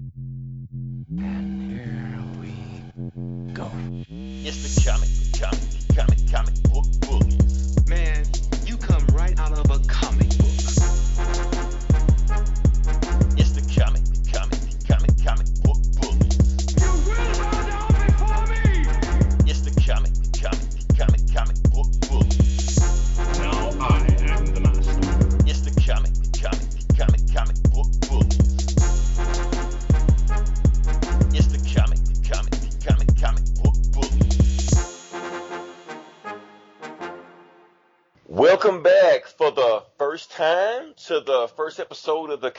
And here we go. Comic, comic, comic,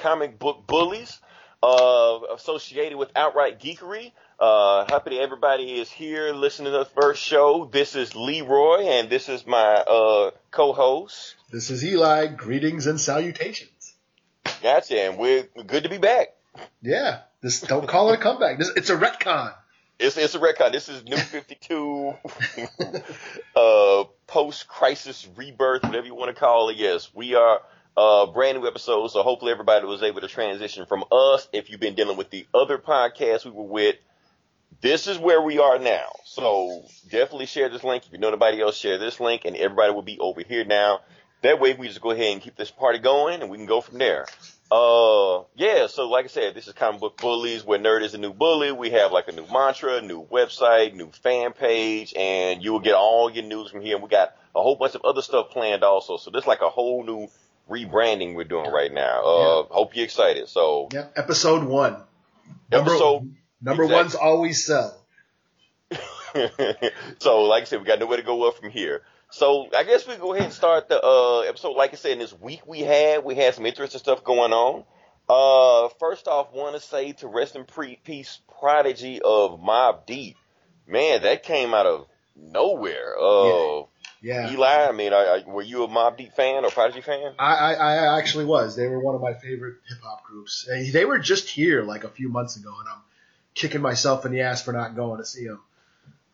Comic Book Bullies, uh, associated with Outright Geekery. Uh, happy that everybody is here listening to the first show. This is Leroy, and this is my uh, co-host. This is Eli. Greetings and salutations. Gotcha, and we're good to be back. Yeah, this don't call it a comeback. This, it's a retcon. It's it's a retcon. This is New Fifty Two, uh, post crisis rebirth, whatever you want to call it. Yes, we are uh, brand new episodes. So hopefully everybody was able to transition from us. If you've been dealing with the other podcasts we were with, this is where we are now. So definitely share this link. If you know anybody else, share this link, and everybody will be over here now. That way, we just go ahead and keep this party going, and we can go from there. Uh, yeah, so like I said, this is Comic Book Bullies, where nerd is a new bully. We have like a new mantra, new website, new fan page, and you will get all your news from here. And we got a whole bunch of other stuff planned also. So this is like a whole new rebranding we're doing right now. Uh, hope you're excited. So, Yeah, episode one. Number, episode, number exactly. ones always sell. so like I said, we got nowhere to go up from here. So I guess we go ahead and start the uh, episode. Like I said, in this week we had we had some interesting stuff going on. Uh, first off, want to say to rest in peace, prodigy of Mobb Deep. Man, that came out of nowhere. Uh, Yeah, Eli, I mean, I, I, were you a Mobb Deep fan or Prodigy fan? I, I, I actually was. They were one of my favorite hip hop groups. They were just here like a few months ago, and I'm kicking myself in the ass for not going to see them.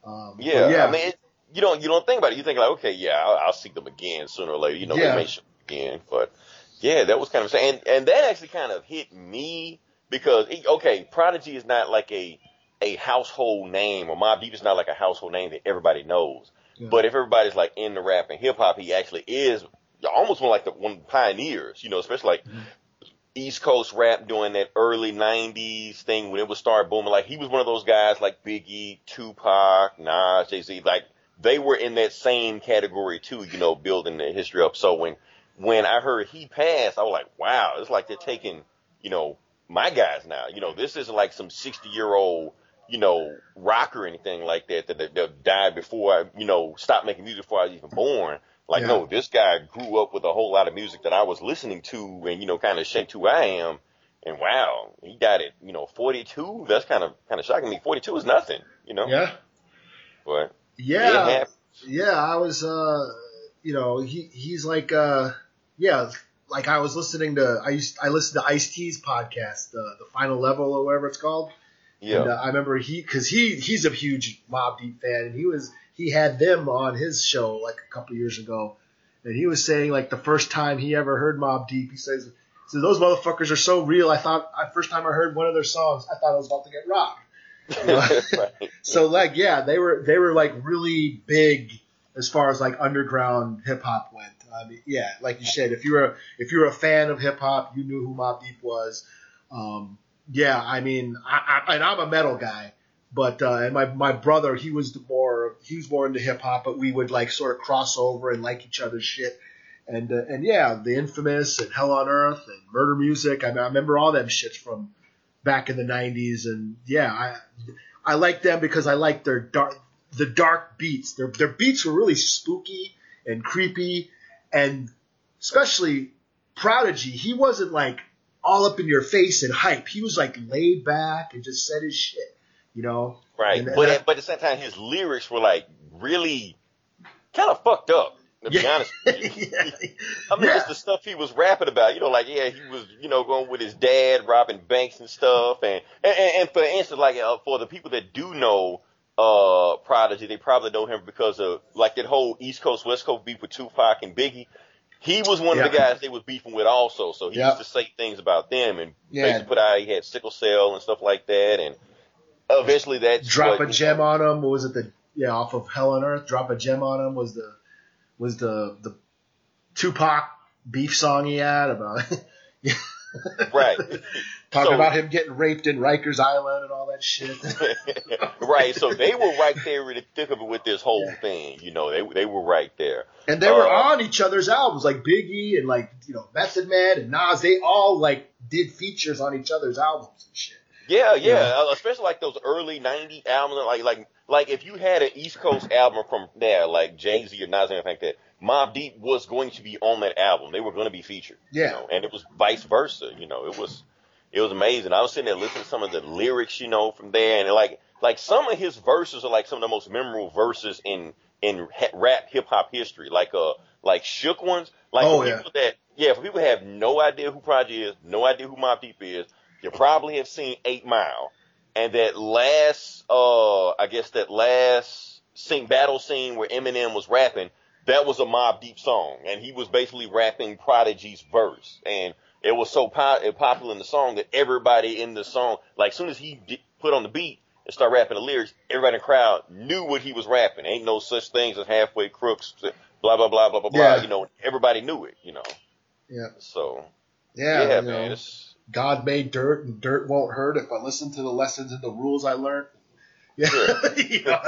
Um, Yeah, yeah. I mean, it, you don't you don't think about it. You think like, okay, yeah, I'll, I'll see them again sooner or later. You know, Yeah. they may show up again, but yeah, that was kind of and and that actually kind of hit me because it- okay, Prodigy is not like a a household name, or Mobb Deep is not like a household name that everybody knows. Yeah. But if everybody's like in the rap and hip hop, he actually is almost one like the one of the pioneers. You know, especially like. Mhm. East Coast rap doing that early '90s thing when it would start booming. Like he was one of those guys like Biggie, Tupac, Nas, Jay Z. Like they were in that same category too. You know, building the history up. So when when I heard he passed, I was like, wow, it's like they're taking you know my guys now. You know, this isn't like some 60 year old you know rock or anything like that that, that, that died before I you know stopped making music before I was even born. Like, Yeah. no, this guy grew up with a whole lot of music that I was listening to and, you know, kind of shaped who I am. And wow, he died at, you know, 42. That's kind of, kind of shocking me. 42 is nothing, you know? yeah, But yeah, yeah. I was, uh, you know, he he's like, uh, yeah, like I was listening to I used I listened to Ice T's podcast, uh, the Final Level or whatever it's called. Yeah. And uh, I remember he, because he he's a huge Mobb Deep fan, and he was he had them on his show like a couple years ago, and he was saying like the first time he ever heard Mobb Deep, he says, "So those motherfuckers are so real. I thought I first time I heard one of their songs, I thought I was about to get robbed." right. So like yeah, they were they were like really big as far as like underground hip hop went. I mean, yeah, like you said, if you were if you were a fan of hip hop, you knew who Mobb Deep was. Um, yeah, I mean, I, I, and I'm a metal guy, but uh, and my my brother he was the more he was more into hip hop, but we would like sort of cross over and like each other's shit. And uh, and yeah, the infamous and Hell on Earth and Murder Music. I, mean, I remember all them shits from back in the '90s, and yeah, I I like them because I like their dark the dark beats. Their their beats were really spooky and creepy, and especially Prodigy. He wasn't like all up in your face and hype. He was like laid back and just said his shit, you know. Right. And- but, and I- at, but at the same time, his lyrics were like really kind of fucked up, to be honest with you. yeah. I mean, Yeah. just the stuff he was rapping about, you know, like, yeah, he was, you know, going with his dad, robbing banks and stuff. And, and, and for instance, like, uh, for the people that do know, uh, Prodigy, they probably know him because of, like, that whole East Coast, West Coast beef with Tupac and Biggie. He was one of the guys they was beefing with also. So he Yeah. used to say things about them and Yeah. basically put out he had sickle cell and stuff like that. And eventually that Drop a gem on him. What was it? The yeah, off of Hell on Earth. Drop a gem on him was the was the the Tupac beef song he had about Right. talking So- about him getting raped in Rikers Island and all that shit. right. So they were right there in the thick of it with this whole thing. You know, they they were right there. And they were Uh, on each other's albums, like Biggie and like you know Method Man and Nas. They all like did features on each other's albums and shit. Yeah, yeah, Yeah. uh, especially like those early '90s albums, like like like if you had an East Coast album from there, like Jay Z or Nas or anything like that, Mobb Deep was going to be on that album. They were going to be featured. Yeah. you know, and it was vice versa. You know, it was it was amazing. I was sitting there listening to some of the lyrics, you know, from there, and like like some of his verses are like some of the most memorable verses in in rap hip hop history, like uh like shook ones, like Oh, yeah. people that yeah, for people who have no idea who Prodigy is, no idea who Mobb Deep is, you probably have seen Eight Mile, and that last uh I guess that last scene battle scene where Eminem was rapping, that was a Mobb Deep song, and he was basically rapping Prodigy's verse, and it was so po- popular in the song that everybody in the song, like as soon as he di- put on the beat and start rapping the lyrics, everybody in the crowd knew what he was rapping. Ain't no such things as halfway crooks, blah blah blah blah blah blah. You know, everybody knew it. You know, Yeah, so yeah, yeah, man. know, It's, God made dirt, and dirt won't hurt if I listen to the lessons and the rules I learned. Yeah, you know,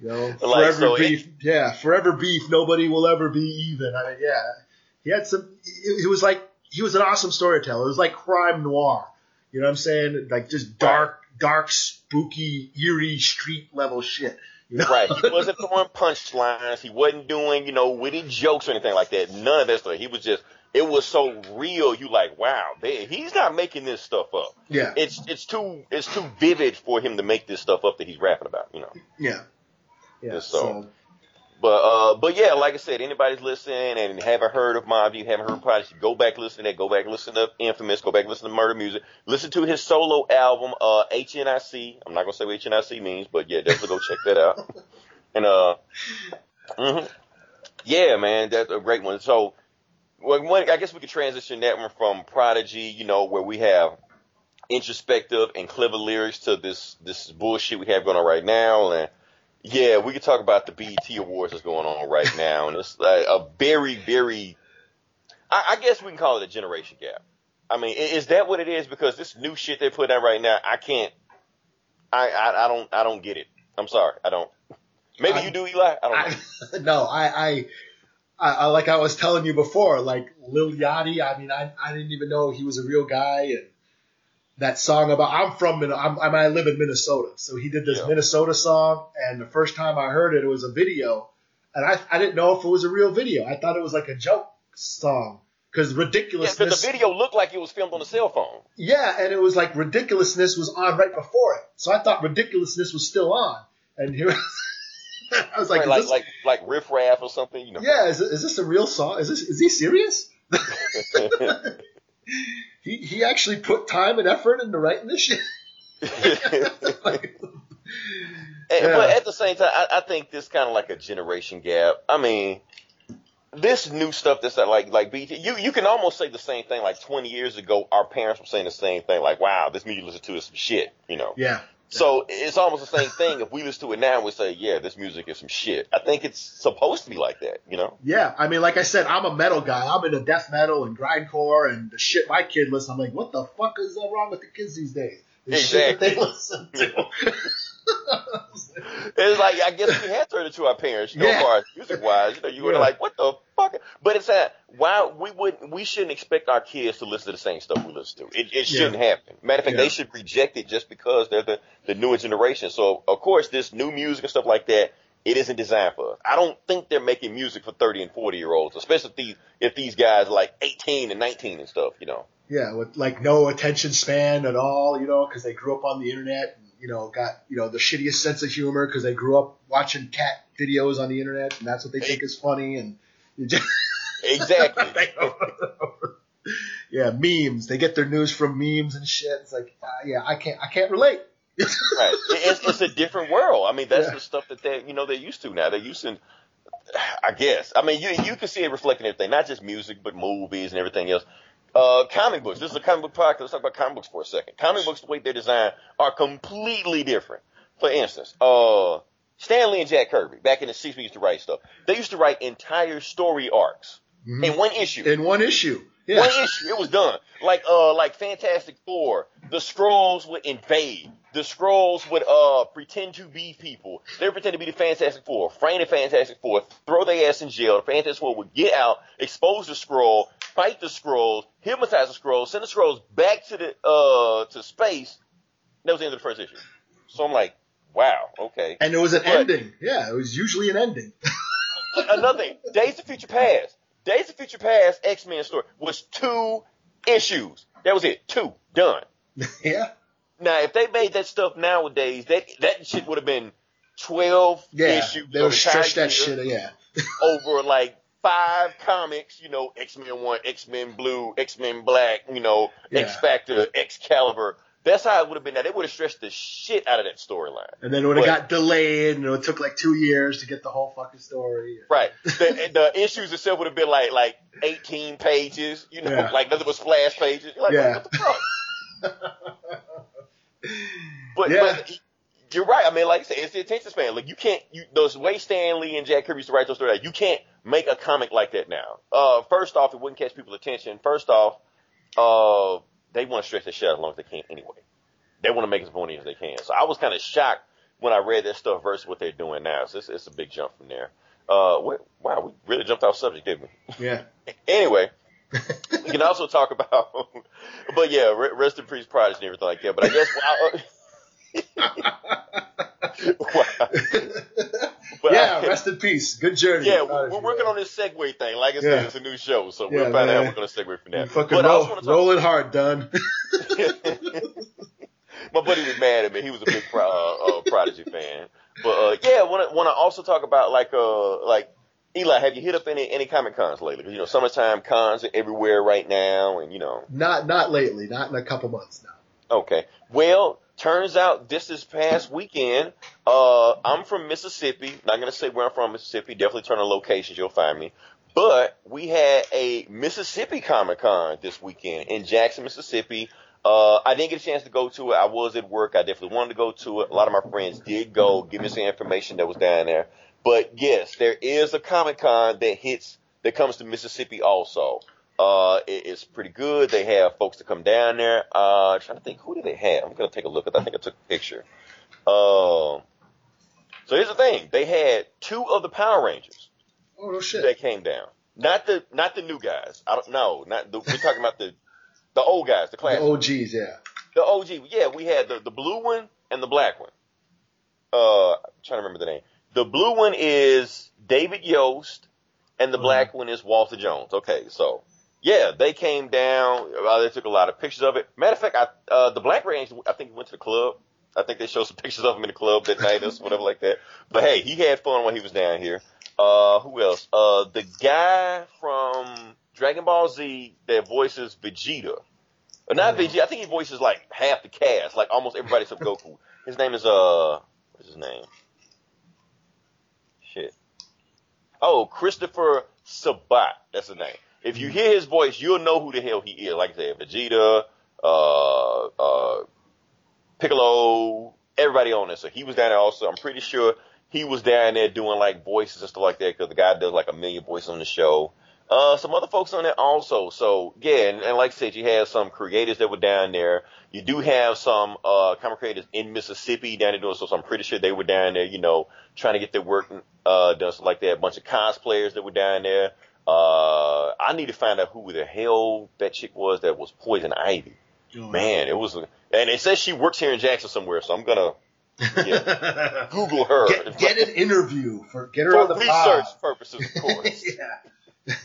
you know, Like, forever so it- beef. yeah, forever beef. Nobody will ever be even. I mean, yeah, he had some. It, it was like he was an awesome storyteller. It was like crime noir. You know what I'm saying? Like just dark, dark, spooky, eerie street level shit. You know? right. He wasn't throwing punchlines. He wasn't doing, you know, witty jokes or anything like that. None of that stuff. He was just, it was so real. You like, wow, they, he's not making this stuff up. Yeah, It's, it's too, it's too vivid for him to make this stuff up that he's rapping about, you know. yeah, yeah. Yeah, So, so- But, uh, but yeah, like I said, anybody's listening and haven't heard of Mobb Deep, haven't heard Prodigy, go back listen to that, go back listen to Infamous, go back listen to Murder Music, listen to his solo album, uh, HNIC. I'm not gonna say what HNIC means, but yeah, definitely go check that out. And, uh, mhm. yeah, man, that's a great one. So, well, one, I guess we could transition that one from Prodigy, you know, where we have introspective and clever lyrics to this, this bullshit we have going on right now. And, yeah, we could talk about the BET Awards that's going on right now, and it's like a very, very. I, I guess we can call it a generation gap. I mean, is that what it is? Because this new shit they put out right now, I can't. I, I I don't I don't get it. I'm sorry, I don't. Maybe I- you do, Eli. I don't know. I, no, I, I, I, I, like I was telling you before, like Lil Yachty. I mean, I, I didn't even know he was a real guy, and that song about I'm from I'm, I, mean, I live in Minnesota, so he did this Yeah. Minnesota song, and the first time I heard it, it was a video, and I, I didn't know if it was a real video. I thought it was like a joke song because Yeah, ridiculousness. because the video looked like it was filmed on a cell phone. Yeah, and it was like ridiculousness was on right before it, so I thought ridiculousness was still on, and here I was like, Right, like this, like like riff raff or something, you know. yeah, is, is this a real song? Is this is he serious? he he actually put time and effort into writing this shit. Like, And- Yeah. But at the same time, I, I think this kind of like a generation gap. I mean, this new stuff that's like like BET, you you can almost say the same thing. Like 20 years ago, our parents were saying the same thing. Like, wow, this music you listen to is some shit, you know. yeah, So it's almost the same thing. If we listen to it now, we say, yeah, this music is some shit. I think it's supposed to be like that, you know. yeah. I mean, like I said, I'm a metal guy. I'm into death metal and grindcore and the shit my kid listens. I'm like, what the fuck is wrong with the kids these days? The shit they listen to. It's like I guess we had turned it to our parents, you know, Yeah. far as music wise. You know, you were like, what the fuck? But it's that why we wouldn't we shouldn't expect our kids to listen to the same stuff we listen to. It, it shouldn't happen. Matter of fact, Yeah. they should reject it just because they're the the newer generation. So of course, this new music and stuff like that. It isn't designed for us. I don't think they're making music for 30 and 40 year olds, especially if these, if these guys are like 18 and 19 and stuff, you know. Yeah, with like no attention span at all, you know, because they grew up on the internet, and, you know, got you know the shittiest sense of humor because they grew up watching cat videos on the internet, and that's what they think is funny, and you just Exactly. yeah, memes. They get their news from memes and shit. It's like, uh, yeah, I can't, I can't relate. Right. It's, it's a different world. I mean, that's Yeah. the stuff that they, you know, they're used to now. They're used to I guess. I mean, you you can see it reflecting everything, not just music, but movies and everything else. Uh, comic books. This is a comic book podcast. Let's talk about comic books for a second. Comic books, the way they're designed, are completely different. For instance, uh, Stan Lee and Jack Kirby, back in the 60s, used to write stuff. They used to write entire story arcs Mhm. in one issue. In one issue. Yeah. One issue, it was done. Like uh, like Fantastic Four, the Skrulls would invade. The Skrulls would uh pretend to be people. They would pretend to be the Fantastic Four, frame the Fantastic Four, throw their ass in jail. The Fantastic Four would get out, expose the Skrull, fight the Skrulls, hypnotize the Skrulls, send the Skrulls back to the uh to space. That was the end of the first issue. So I'm like, wow, okay. And it was an But- ending. Yeah, it was usually an ending. Another thing, Days of Future Past. Days of Future Past X Men story was two issues. That was it. Two done. yeah. Now, if they made that stuff nowadays, that that shit would have been twelve Yeah. issues. They would stretch that year shit. Yeah. over like five comics. You know, X Men One, X Men Blue, X Men Black. You know, X Yeah. Factor, Excalibur. That's how it would have been. Now they would have stretched the shit out of that storyline. And then it would have got delayed, and it took like two years to get the whole fucking story. Right. The, the issues itself would have been like like 18 pages, you know, Yeah. like nothing but splash pages. You're like, Yeah. what the fuck? But, Yeah. but you're right. I mean, like I said, it's the attention span. Like you can't, you, those way Stan Lee and Jack Kirby used to write those stories, you can't make a comic like that now. Uh, first off, it wouldn't catch people's attention. First off, uh, they want to stretch the shit as long as they can anyway. They want to make as funny as they can. So I was kind of shocked when I read that stuff versus what they're doing now. So it's, it's a big jump from there. Uh, what, wow, we really jumped off subject, didn't we? Yeah. Anyway, we can also talk about, but yeah, rest in peace, Prodigy and everything like that. But I guess, wow, wow. But yeah. I- Rest in peace. Good journey. yeah, we're, we're working on this segue thing. Like I said, Yeah. it's a new show, so Yeah, we'll find out man. how we're going to segue from that. fucking But roll, also want to rolling hard, done. My buddy was mad at me. He was a big pro, uh, uh, Prodigy fan. But uh, yeah, want to want to also talk about like uh like Eli. Have you hit up any any comic cons lately? Because you know, summertime cons are everywhere right now, and you know. not not lately. Not in a couple months now. Okay. Well, turns out this is past weekend. Uh, I'm from Mississippi. Not gonna say where I'm from, Mississippi. Definitely turn on locations, you'll find me. But we had a Mississippi Comic Con this weekend in Jackson, Mississippi. Uh, I didn't get a chance to go to it. I was at work. I definitely wanted to go to it. A lot of my friends did go, give me some information that was down there. But yes, there is a Comic Con that hits, that comes to Mississippi also. Uh, it, it's pretty good. They have folks to come down there. Uh, trying to think, who do they have? I'm gonna take a look. At. I think I took a picture. Uh, so here's the thing. They had two of the Power Rangers Oh no shit. that came down. Not the, not the new guys. I don't know. Not the, we're talking about the, the old guys, the The. OGs, yeah. The OG, yeah, we had the, the blue one and the black one. Uh, I'm trying to remember the name. The blue one is David Yost, and the black one is Walter Jones. Okay, so yeah, they came down. Uh, they took a lot of pictures of it. Matter of fact, I, uh, the Black Ranger, I think he went to the club. I think they showed some pictures of him in the club that night or whatever like that. But hey, he had fun while he was down here. Uh, who else? Uh, the guy from Dragon Ball Z that voices Vegeta. Uh, not Vegeta. I think he voices like half the cast, like almost everybody except Goku. His name is uh, what's his name? Shit. Oh, Christopher Sabat. That's the name. If you hear his voice, you'll know who the hell he is. Like I said, Vegeta, uh, uh, Piccolo, everybody on there. So he was down there also. I'm pretty sure he was down there doing like voices and stuff like that because the guy does like a million voices on the show. Uh, some other folks on there also. So yeah, and, and like I said, you have some creators that were down there. You do have some uh comic creators in Mississippi down there doing so. so I'm pretty sure they were down there, you know, trying to get their work uh done stuff like that. A bunch of cosplayers that were down there. Uh, I need to find out who the hell that chick was that was Poison Ivy. Man, it was, and it says she works here in Jackson somewhere, so I'm gonna Google her get, get an interview for get her for on the research pod. purposes, of course. yeah.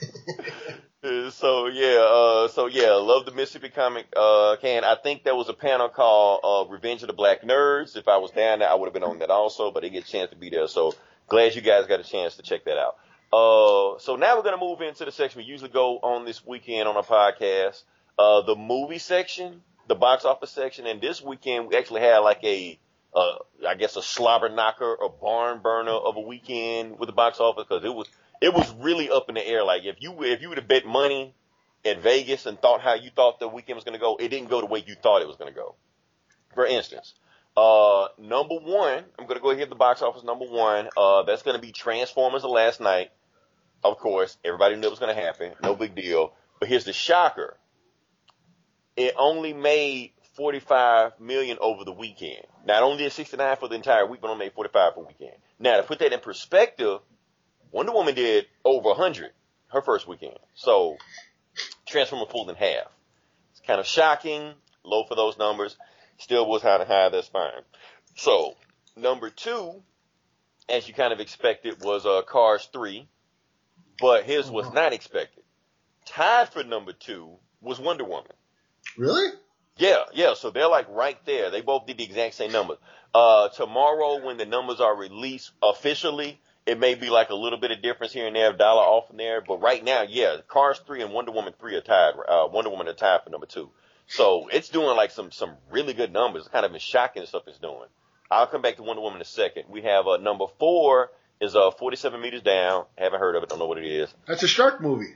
Uh, so yeah, uh, so yeah, love the Mississippi comic uh, can. I think there was a panel called uh, "Revenge of the Black Nerds." If I was down there, I would have been on that also, but I didn't get a chance to be there. So glad you guys got a chance to check that out. Uh, so now we're gonna move into the section we usually go on this weekend on our podcast, uh, the movie section, the box office section, and this weekend we actually had like a uh, I guess a slobber knocker, a barn burner of a weekend with the box office because it was it was really up in the air. Like if you if you would have bet money at Vegas and thought how you thought the weekend was going to go, it didn't go the way you thought it was going to go. For instance, uh, number one, I'm going to go ahead the box office number one. Uh, that's going to be Transformers the Last Knight. Of course, everybody knew it was going to happen. No big deal. But here's the shocker. It only made 45 million over the weekend. Not only did 69 for the entire week, but only made 45 for the weekend. Now, to put that in perspective, Wonder Woman did over 100 her first weekend. So, Transformer pulled in half. It's kind of shocking, low for those numbers. Still was high to high, that's fine. So, number two, as you kind of expected, was uh, Cars 3, but his was not expected. Tied for number two was Wonder Woman. Really? Yeah, yeah. So they're like right there. They both did the exact same numbers. Uh, tomorrow when the numbers are released officially, it may be like a little bit of difference here and there, a dollar off and there. But right now, yeah, Cars 3 and Wonder Woman 3 are tied. Uh, Wonder Woman are tied for number two. So it's doing like some, some really good numbers. It's kind of been shocking stuff it's doing. I'll come back to Wonder Woman in a second. We have, uh, number four is, uh, 47 meters down. Haven't heard of it. Don't know what it is. That's a shark movie.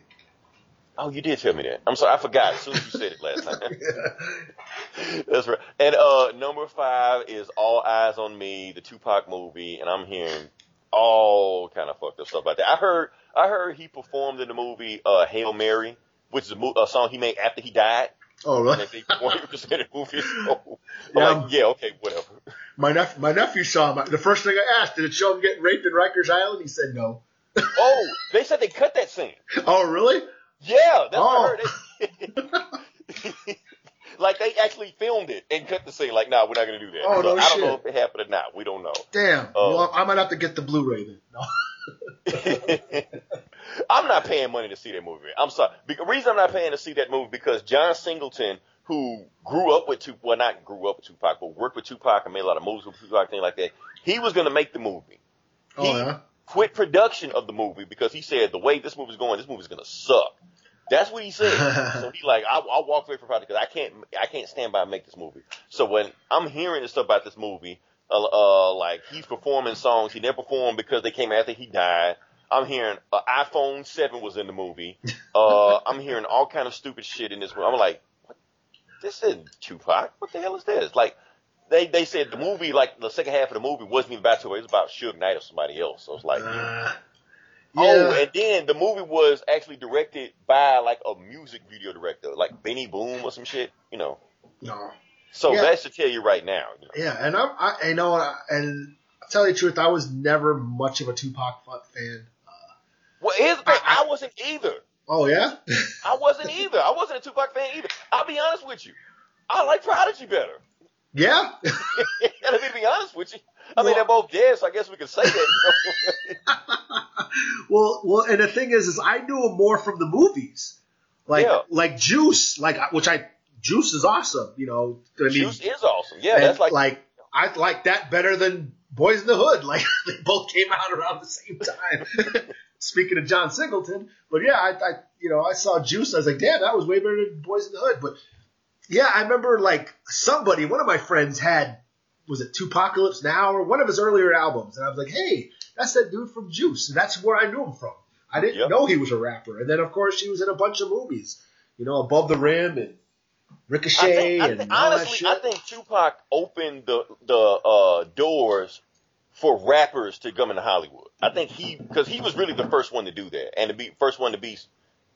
Oh, you did tell me that. I'm sorry, I forgot as soon as you said it last time. That's right. And uh number five is All Eyez on Me, the Tupac movie, and I'm hearing all kind of fucked up stuff about that. I heard I heard he performed in the movie uh Hail Mary, which is a, mo- a song he made after he died. Oh, And really? they performed it in the movie. So Yeah. like, um, yeah, okay, whatever. My nephew, my nephew saw him. The first thing I asked, did it show him getting raped in Rikers Island? He said no. Oh, they said they cut that scene. Oh, really? Yeah, that's Oh. what I oh. heard. Like they actually filmed it and cut the scene. Like, nah, we're not gonna do that. Oh, So no I don't know shit. if it happened or not. We don't know. Damn. Oh. Well, um, I might have to get the Blu-ray then. No. I'm not paying money to see that movie. I'm sorry. The reason I'm not paying to see that movie because John Singleton, who grew up with Tupac, well, not grew up with Tupac, but worked with Tupac and made a lot of movies with Tupac, things like that. He was going to make the movie. Oh, He yeah? quit production of the movie because he said the way this movie's going, this movie's going to suck. That's what he said. so he like, I, I'll walk away from project because I can't, I can't stand by and make this movie. So when I'm hearing this stuff about this movie, uh, uh, like he's performing songs he never performed because they came after he died. I'm hearing uh, iPhone 7 was in the movie. Uh, I'm hearing all kind of stupid shit in this movie. I'm like, what? This isn't Tupac. What the hell is this? Like, they, they said the movie, like the second half of the movie wasn't even about Tupac. It was about Suge Knight or somebody else. So it's like, Uh, Oh, yeah. and then the movie was actually directed by like a music video director, like Benny Boom or some shit, you know. no. So Yeah. that should tell you right now. You know. Yeah, and I'm, I, I know, and I'll tell you the truth, I was never much of a Tupac fan. Well, here's the thing. I- I, wasn't either. Oh, yeah? I wasn't either. I wasn't a Tupac fan either. I'll be honest with you. I like Prodigy better. yeah? and to be honest with you, I mean they're both dead, so I guess we can say that. well, well, and the thing is, is I knew him more from the movies, like Yeah. like Juice, like which I Juice is awesome, you know. I mean, Juice is awesome. Yeah, that's like, like I like that better than Boys in the Hood. Like they both came out around the same time. Speaking of John Singleton, but yeah, I, I you know I saw Juice. I was like, damn, that was way better than Boys in the Hood. But yeah, I remember like somebody, one of my friends had was it 2Pacalypse Now or one of his earlier albums, and I was like, hey, that's that dude from Juice, and that's where I knew him from. I didn't Yep. know he was a rapper, and then of course he was in a bunch of movies, you know, Above the Rim and I Ricochet think, I and think, that honestly. I think Tupac opened the the uh, doors for rappers to come into Hollywood. I mm-hmm. think he because he was really the first one to do that and to be first one to be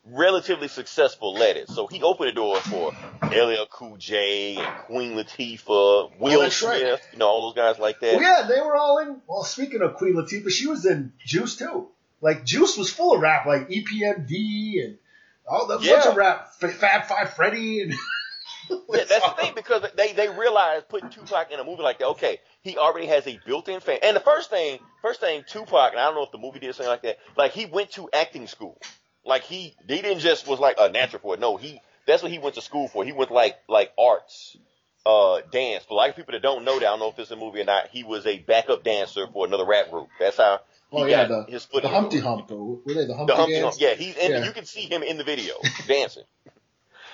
relatively successful at it. So he opened the door for LL Cool J and Queen Latifah, Will Oh, Smith, right. you know, all those guys like that. Well, yeah, they were all in. Well, speaking of Queen Latifah, she was in Juice too. Like Juice was full of rap, like EPMD and all bunch Yeah. of rap. F- Fab Five Freddy and. Yeah, that's the thing because they they realized putting Tupac in a movie like that. Okay, he already has a built-in fan. And the first thing, first thing, Tupac, and I don't know if the movie did something like that. Like he went to acting school. Like he he didn't just was like a natural for it. No, he that's what he went to school for. He went like like arts, uh, dance. For a lot of people that don't know that, I don't know if it's a movie or not. He was a backup dancer for another rap group. That's how he Oh yeah, got the, his foot the Humpty. Hump though. Were they the Humpty, The Humpty Hump. Yeah, he's and Yeah. you can see him in the video dancing.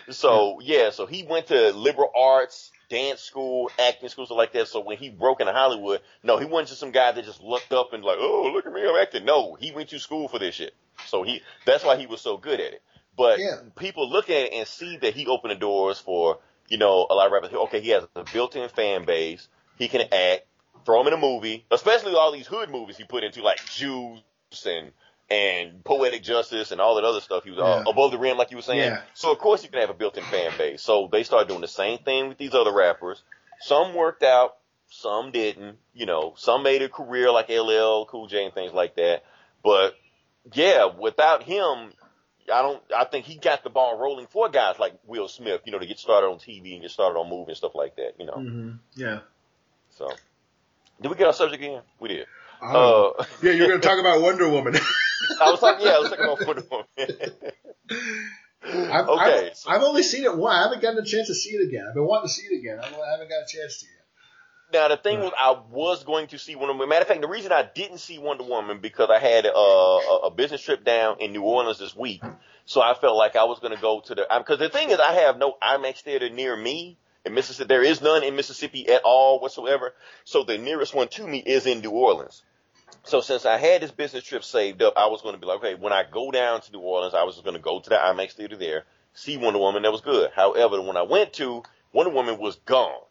So yeah, so he went to liberal arts, dance school, acting school, stuff like that. So when he broke into Hollywood, no, he wasn't just some guy that just looked up and like, oh, look at me, I'm acting. No, he went to school for this shit. So he, that's why he was so good at it. But Yeah. people look at it and see that he opened the doors for, you know, a lot of rappers. Okay, he has a built-in fan base. He can act. Throw him in a movie, especially all these hood movies he put into, like Juice and and Poetic Justice and all that other stuff. He was uh, Yeah. above the rim, like you were saying. Yeah. So of course you can have a built-in fan base. So they started doing the same thing with these other rappers. Some worked out, some didn't. You know, some made a career like LL Cool J and things like that. But yeah, without him, I don't. I think he got the ball rolling for guys like Will Smith. You know, to get started on TV and get started on movie and stuff like that. You know. hmm Yeah. So did we get our subject again? We did. I. Uh, yeah, you're gonna talk about Wonder Woman. I was talking. Yeah, I was talking about Wonder Woman. I've, okay. I've, I've only seen it once. I haven't gotten a chance to see it again. I've been wanting to see it again. I haven't got a chance to yet. Now the thing was, I was going to see Wonder Woman. Matter of fact, the reason I didn't see Wonder Woman because I had uh, a, a business trip down in New Orleans this week, so I felt like I was going to go to the. Because the thing is, I have no IMAX theater near me in Mississippi. There is none in Mississippi at all whatsoever. So the nearest one to me is in New Orleans. So since I had this business trip saved up, I was going to be like, okay, when I go down to New Orleans, I was just going to go to the IMAX theater there, see Wonder Woman. That was good. However, when I went to Wonder Woman was gone.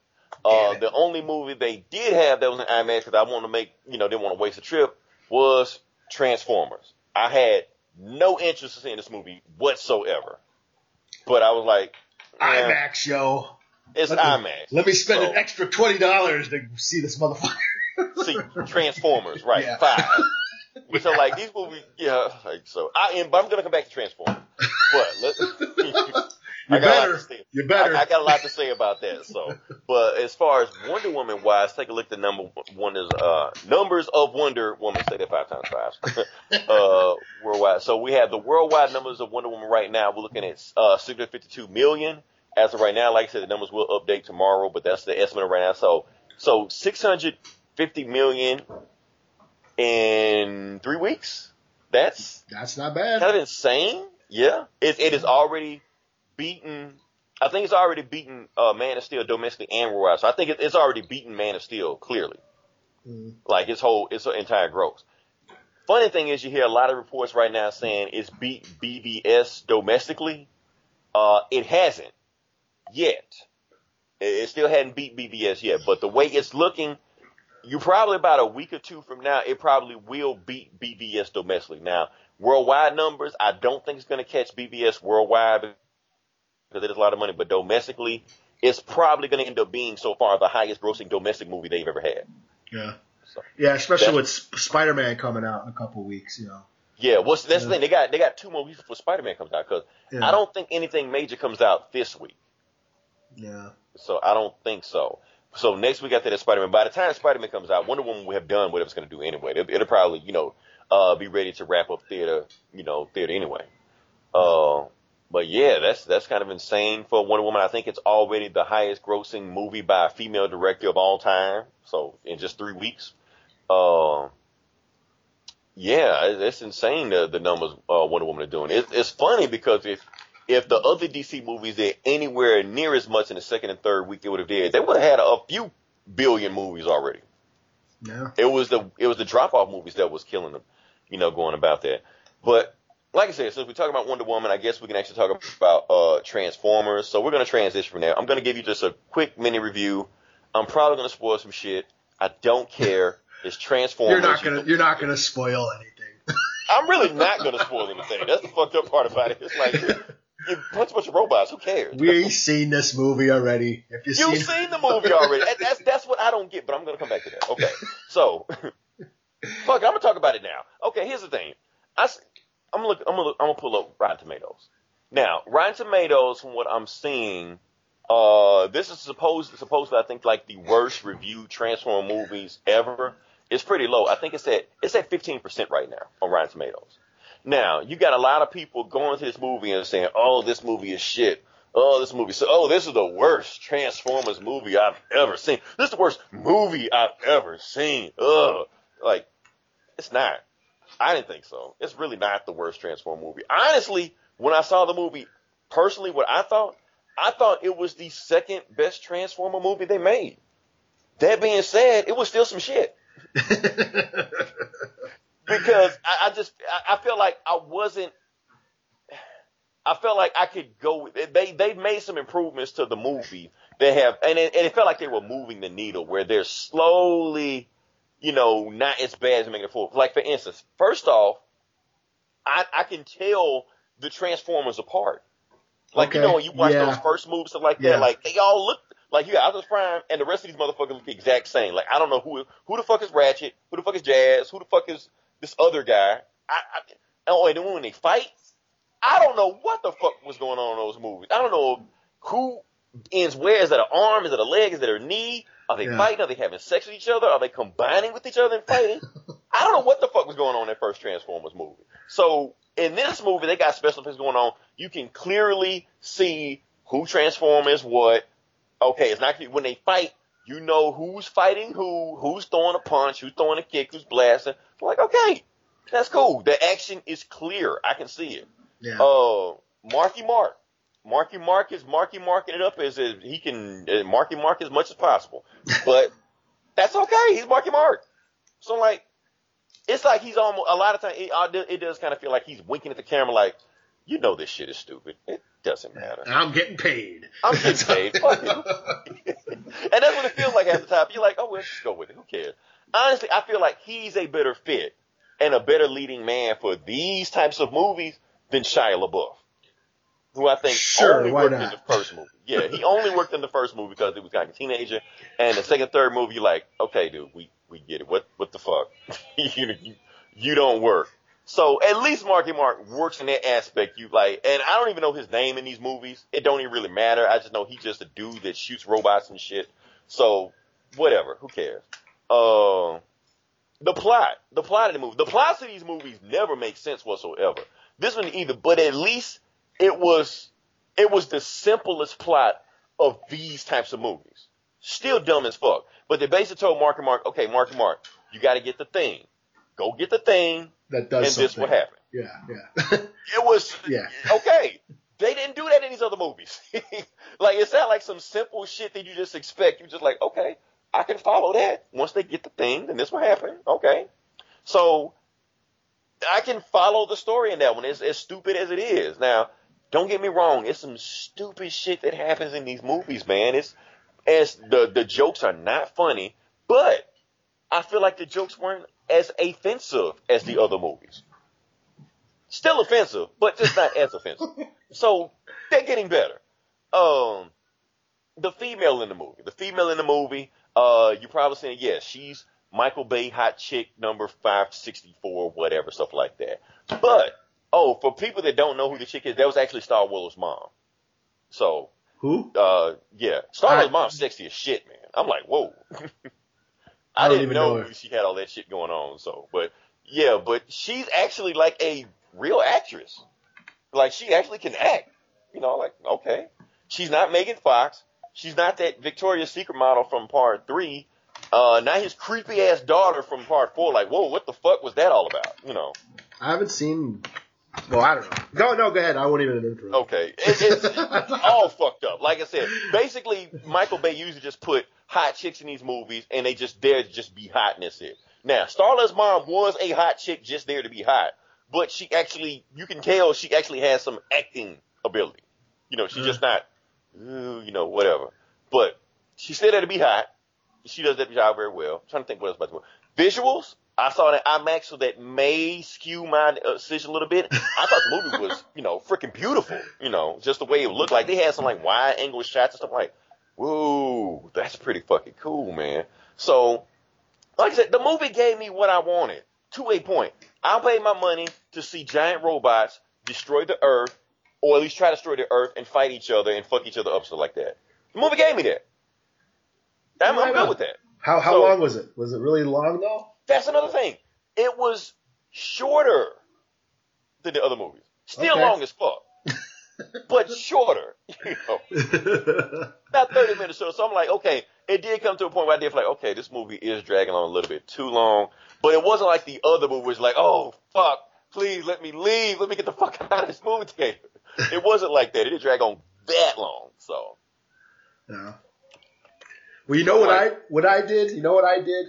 Uh, the only movie they did have that was in IMAX because I wanted to make, you know, didn't want to waste a trip was Transformers. I had no interest in seeing this movie whatsoever. But I was like, IMAX, yo. It's Let me- IMAX. Let me spend So- an extra twenty dollars to see this motherfucker. see Transformers, right? Yeah. Five. so like these movies, yeah. Like so, I am, but I'm gonna come back to Transformers. But let, You I got a lot better. You better. I, I got a lot to say about that. So, but as far as Wonder Woman wise, take a look at the number one is uh numbers of Wonder Woman. Say that five times fast. uh, worldwide. So we have the worldwide numbers of Wonder Woman right now. We're looking at uh 652 million as of right now. Like I said, the numbers will update tomorrow, but that's the estimate right now. So, so 650 million in three weeks. That's That's not bad. kind of insane. Yeah, it, it is already beaten. I think it's already beaten uh, Man of Steel domestically and worldwide. So I think it, it's already beaten Man of Steel clearly, Mm. like its whole its entire gross. Funny thing is, you hear a lot of reports right now saying it's beat BvS domestically. Uh, it hasn't yet. It, still hadn't beat BvS yet, but the way it's looking, you probably about a week or two from now, it probably will beat BvS domestically. Now, worldwide numbers, I don't think it's going to catch BvS worldwide because it is a lot of money, but domestically, it's probably going to end up being so far the highest grossing domestic movie they've ever had. Yeah. So- Yeah, especially with Spider Man coming out in a couple of weeks. You know. Yeah, what's that's Yeah. the thing. They got they got two more weeks before Spider Man comes out because Yeah. I don't think anything major comes out this week. Yeah. So I don't think so. So next week after that Spider Man, by the time Spider Man comes out, Wonder Woman will have done what it was going to do anyway. It'll, it'll probably you know uh, be ready to wrap up theater you know theater anyway. Uh, but yeah, that's that's kind of insane for Wonder Woman. I think it's already the highest grossing movie by a female director of all time. So in just three weeks, uh, yeah, it's insane the the numbers uh, Wonder Woman are doing. It's it's funny because if if the other DC movies did anywhere near as much in the second and third week they would have did, they would have had a few billion movies already. Yeah. It was the it was the drop off movies that was killing them, you know, going about that. But like I said, since we talk about Wonder Woman, I guess we can actually talk about uh Transformers. So we're gonna transition from there. I'm gonna give you just a quick mini review. I'm probably gonna spoil some shit. I don't care. It's Transformers. You're not gonna. You're not gonna spoil anything. I'm really not gonna spoil anything. That's the fucked up part about it. It's like you punch a bunch of robots. Who cares? We've seen this movie already. If you've You've seen, seen the movie already. That's that's what I don't get, but I'm gonna come back to that. Okay, so fuck, I'm gonna talk about it now. Okay, here's the thing. I I'm gonna look. I'm gonna look, I'm gonna pull up Rotten Tomatoes. Now, Rotten Tomatoes, from what I'm seeing, uh, this is supposed supposedly I think like the worst reviewed Transformer movies ever. It's pretty low. I think it's at it's at 15 percent right now on Rotten Tomatoes. Now, you got a lot of people going to this movie and saying, "Oh, this movie is shit." Oh, this movie. So, oh, this is the worst Transformers movie I've ever seen. This is the worst movie I've ever seen. Ugh. Like, it's not. I didn't think so. It's really not the worst Transform movie. Honestly, when I saw the movie, personally, what I thought, I thought it was the second best Transformer movie they made. That being said, it was still some shit because I, I just I, I felt like I wasn't. I felt like I could go. with it. They they made some improvements to the movie. They have, and it, and it felt like they were moving the needle where they're slowly, you know, not as bad as making it forward. Like for instance, first off, I I can tell the Transformers apart. Like you know when you watch yeah. those first movies stuff like Yeah. that, like they all look like you got Optimus Prime and the rest of these motherfuckers look the exact same. Like I don't know who who the fuck is Ratchet, who the fuck is Jazz, who the fuck is this other guy. I, I oh and when they fight, I don't know what the fuck was going on in those movies. I don't know who ends where. Is that an arm? Is that a leg? Is that a knee? Are they Yeah. fighting? Are they having sex with each other? Are they combining with each other and fighting? I don't know what the fuck was going on in that first Transformers movie. So in this movie, they got special effects going on. You can clearly see who transform is what. Okay, it's not when they fight. You know who's fighting who, who's throwing a punch, who's throwing a kick, who's blasting. Like, okay, that's cool. The action is clear. I can see it. yeah. Uh, Marky Mark. Marky Mark is Marky marking it up as if he can uh, Marky Mark as much as possible. But that's okay. He's Marky Mark. So like, it's like he's almost a lot of times it, it does kind of feel like he's winking at the camera, like, you know, this shit is stupid. It doesn't matter. I'm getting paid. I'm getting paid. Fuck it. and that's what it feels like at the time. You're like, oh, well, let's just go with it. Who cares? Honestly, I feel like he's a better fit and a better leading man for these types of movies than Shia LaBeouf, who I think Sure, only worked not? in the first movie. Yeah, he only worked in the first movie because he was like a teenager, and the second, third movie, you're like, okay, dude, we we get it. What what the fuck? you, you you don't work. So at least Marky Mark works in that aspect. You like, and I don't even know his name in these movies. It don't even really matter. I just know he's just a dude that shoots robots and shit. So whatever, who cares? Uh, the plot, the plot of the movie, the plots of these movies never make sense whatsoever. This one either, but at least it was, it was the simplest plot of these types of movies. Still dumb as fuck. But they basically told Marky Mark, okay, Marky Mark, you got to get the thing. Go get the thing, that does and something. this happen. Yeah, yeah. It was Yeah. okay. They didn't do that in these other movies. like it's not like some simple shit that you just expect. You're just like, okay, I can follow that. Once they get the thing, then this will happen. Okay, so I can follow the story in that one. It's as stupid as it is. Now, don't get me wrong. It's some stupid shit that happens in these movies, man. It's as the the jokes are not funny, but I feel like the jokes weren't as offensive as the other movies. Still offensive, but just not as offensive. So they're getting better. Um, the female in the movie, the female in the movie, uh, you probably saying, yes, she's Michael Bay hot chick number 564, whatever, stuff like that. But, oh, for people that don't know who the chick is, that was actually Star-Lord's mom. So, Who? uh, yeah, Star-Lord's I- mom's sexy as shit, man. I'm like, whoa. I I, didn't even know, know she had all that shit going on. So, but yeah, but she's actually like a real actress. Like she actually can act. You know, like okay, she's not Megan Fox. She's not that Victoria's Secret model from part three. Uh, not his creepy ass daughter from part four. Like, whoa, what the fuck was that all about? You know. I haven't seen. Well, I don't know. Go no, go ahead. I won't even interrupt. Okay, it, it's all fucked up. Like I said, basically, Michael Bay usually just put hot chicks in these movies, and they just there to just be hot, and that's it. Now, Star-Lord's mom was a hot chick, just there to be hot, but she actually, you can tell she actually has some acting ability. You know, she's just not, ooh, you know, whatever. But she's there to be hot. She does that job very well. I'm trying to think what else about the movie. visuals. I saw that IMAX, so that may skew my uh, decision a little bit. I thought the movie was, you know, freaking beautiful. You know, just the way it looked like. They had some like wide angle shots and stuff like, whoa, that's pretty fucking cool, man. So, like I said, the movie gave me what I wanted to a point. I paid my money to see giant robots destroy the Earth, or at least try to destroy the Earth and fight each other and fuck each other up, so like that. The movie gave me that. I'm, I'm good with that. How how So- long was it? Was it really long though? That's another thing. It was shorter than the other movies. Still Okay. long as fuck, but shorter. You know, not 30 minutes short. So I'm like, okay, it did come to a point where I did feel like, okay, this movie is dragging on a little bit too long. But it wasn't like the other movie was like, oh, fuck, please let me leave. Let me get the fuck out of this movie theater. It wasn't like that. It did drag on that long. So Yeah. Well, you know what I what I did? You know what I did?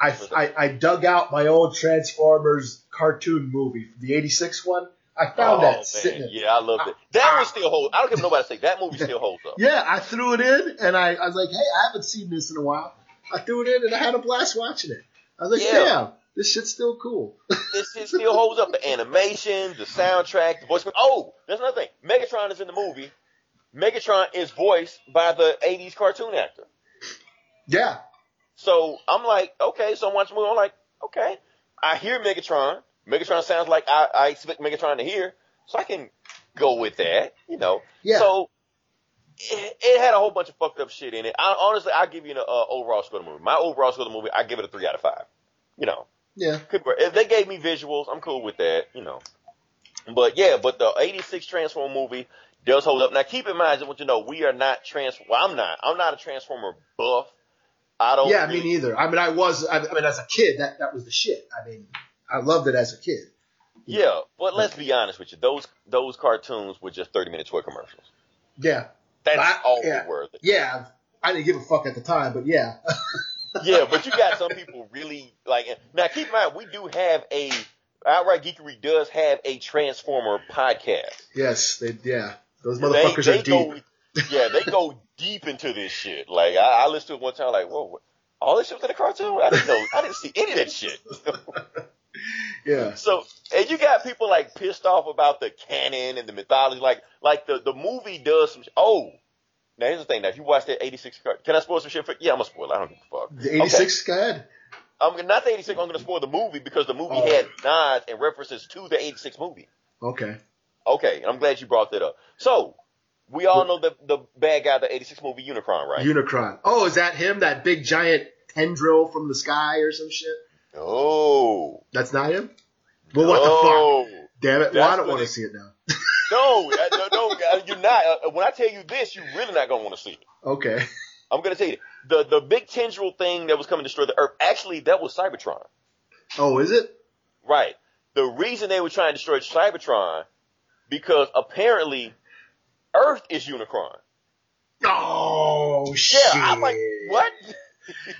I, I, I dug out my old Transformers cartoon movie, the '86 one. I found oh, that man. sitting. Yeah, I loved it. That one still holds. I don't care what nobody say. That movie still holds up. Yeah, I threw it in, and I, I was like, hey, I haven't seen this in a while. I threw it in, and I had a blast watching it. I was like, Yeah. damn, this shit's still cool. This shit still holds up. The animation, the soundtrack, the voice. Oh, there's another thing. Megatron is in the movie. Megatron is voiced by the '80s cartoon actor. yeah, So I'm like, okay. So I'm watching the movie. I'm like, okay. I hear Megatron. Megatron sounds like I, I expect Megatron to hear, so I can go with that. You know. yeah. So it, it had a whole bunch of fucked up shit in it. I, honestly, I'll give you an uh, overall score of the movie. My overall score of the movie, I give it a three out of five. You know, yeah. if they gave me visuals, I'm cool with that. You know, but yeah, but the '86 Transformer movie does hold up. Now, keep in mind, I want you to know, we are not trans. Well, I'm not. I'm not a Transformer buff. I don't. Yeah, really- me neither. I mean, I was. I, I mean, as a kid, that that was the shit. I mean, I loved it as a kid. Yeah, but let's be honest with you. Those those cartoons were just 30 minute toy commercials. Yeah, That's I- all yeah. they were. yeah. I didn't give a fuck at the time, but yeah, yeah, but you got some people really like. Now, keep in mind, we do have a outright geekery does have a Transformer podcast. yes, they. Yeah, those They, motherfuckers they are deep. go, yeah, they go deep into this shit. Like I, I listened to it one time, like, whoa, what? all this shit was in a cartoon. I didn't know. I didn't see any of that shit. Yeah, so, and you got people like pissed off about the canon and the mythology. Like, like the the movie does some. Oh, now here's the thing. Now, if you watch that '86, car- can I spoil some shit? For, yeah, I'm gonna spoil. it. I don't give a fuck. the '86. Go ahead. I'm gonna- not the 86. I'm gonna spoil the movie because the movie Oh. had nods and references to the 86 movie. Okay. Okay, and I'm glad you brought that up. So, we all know the the bad guy, the 86 movie Unicron, right? Unicron. Oh, is that him? That big giant tendril from the sky or some shit? No. That's not him. Well, what the fuck? Damn it! Well, I don't want to see it now. No, uh, no, no, uh, you're not. Uh, When I tell you this, you're really not gonna want to see it. Okay. I'm gonna tell you the the big tendril thing that was coming to destroy the Earth. Actually, that was Cybertron. Oh, is it? Right. The reason they were trying to destroy Cybertron because apparently Earth is Unicron. Oh Yeah, shit! I'm like, what?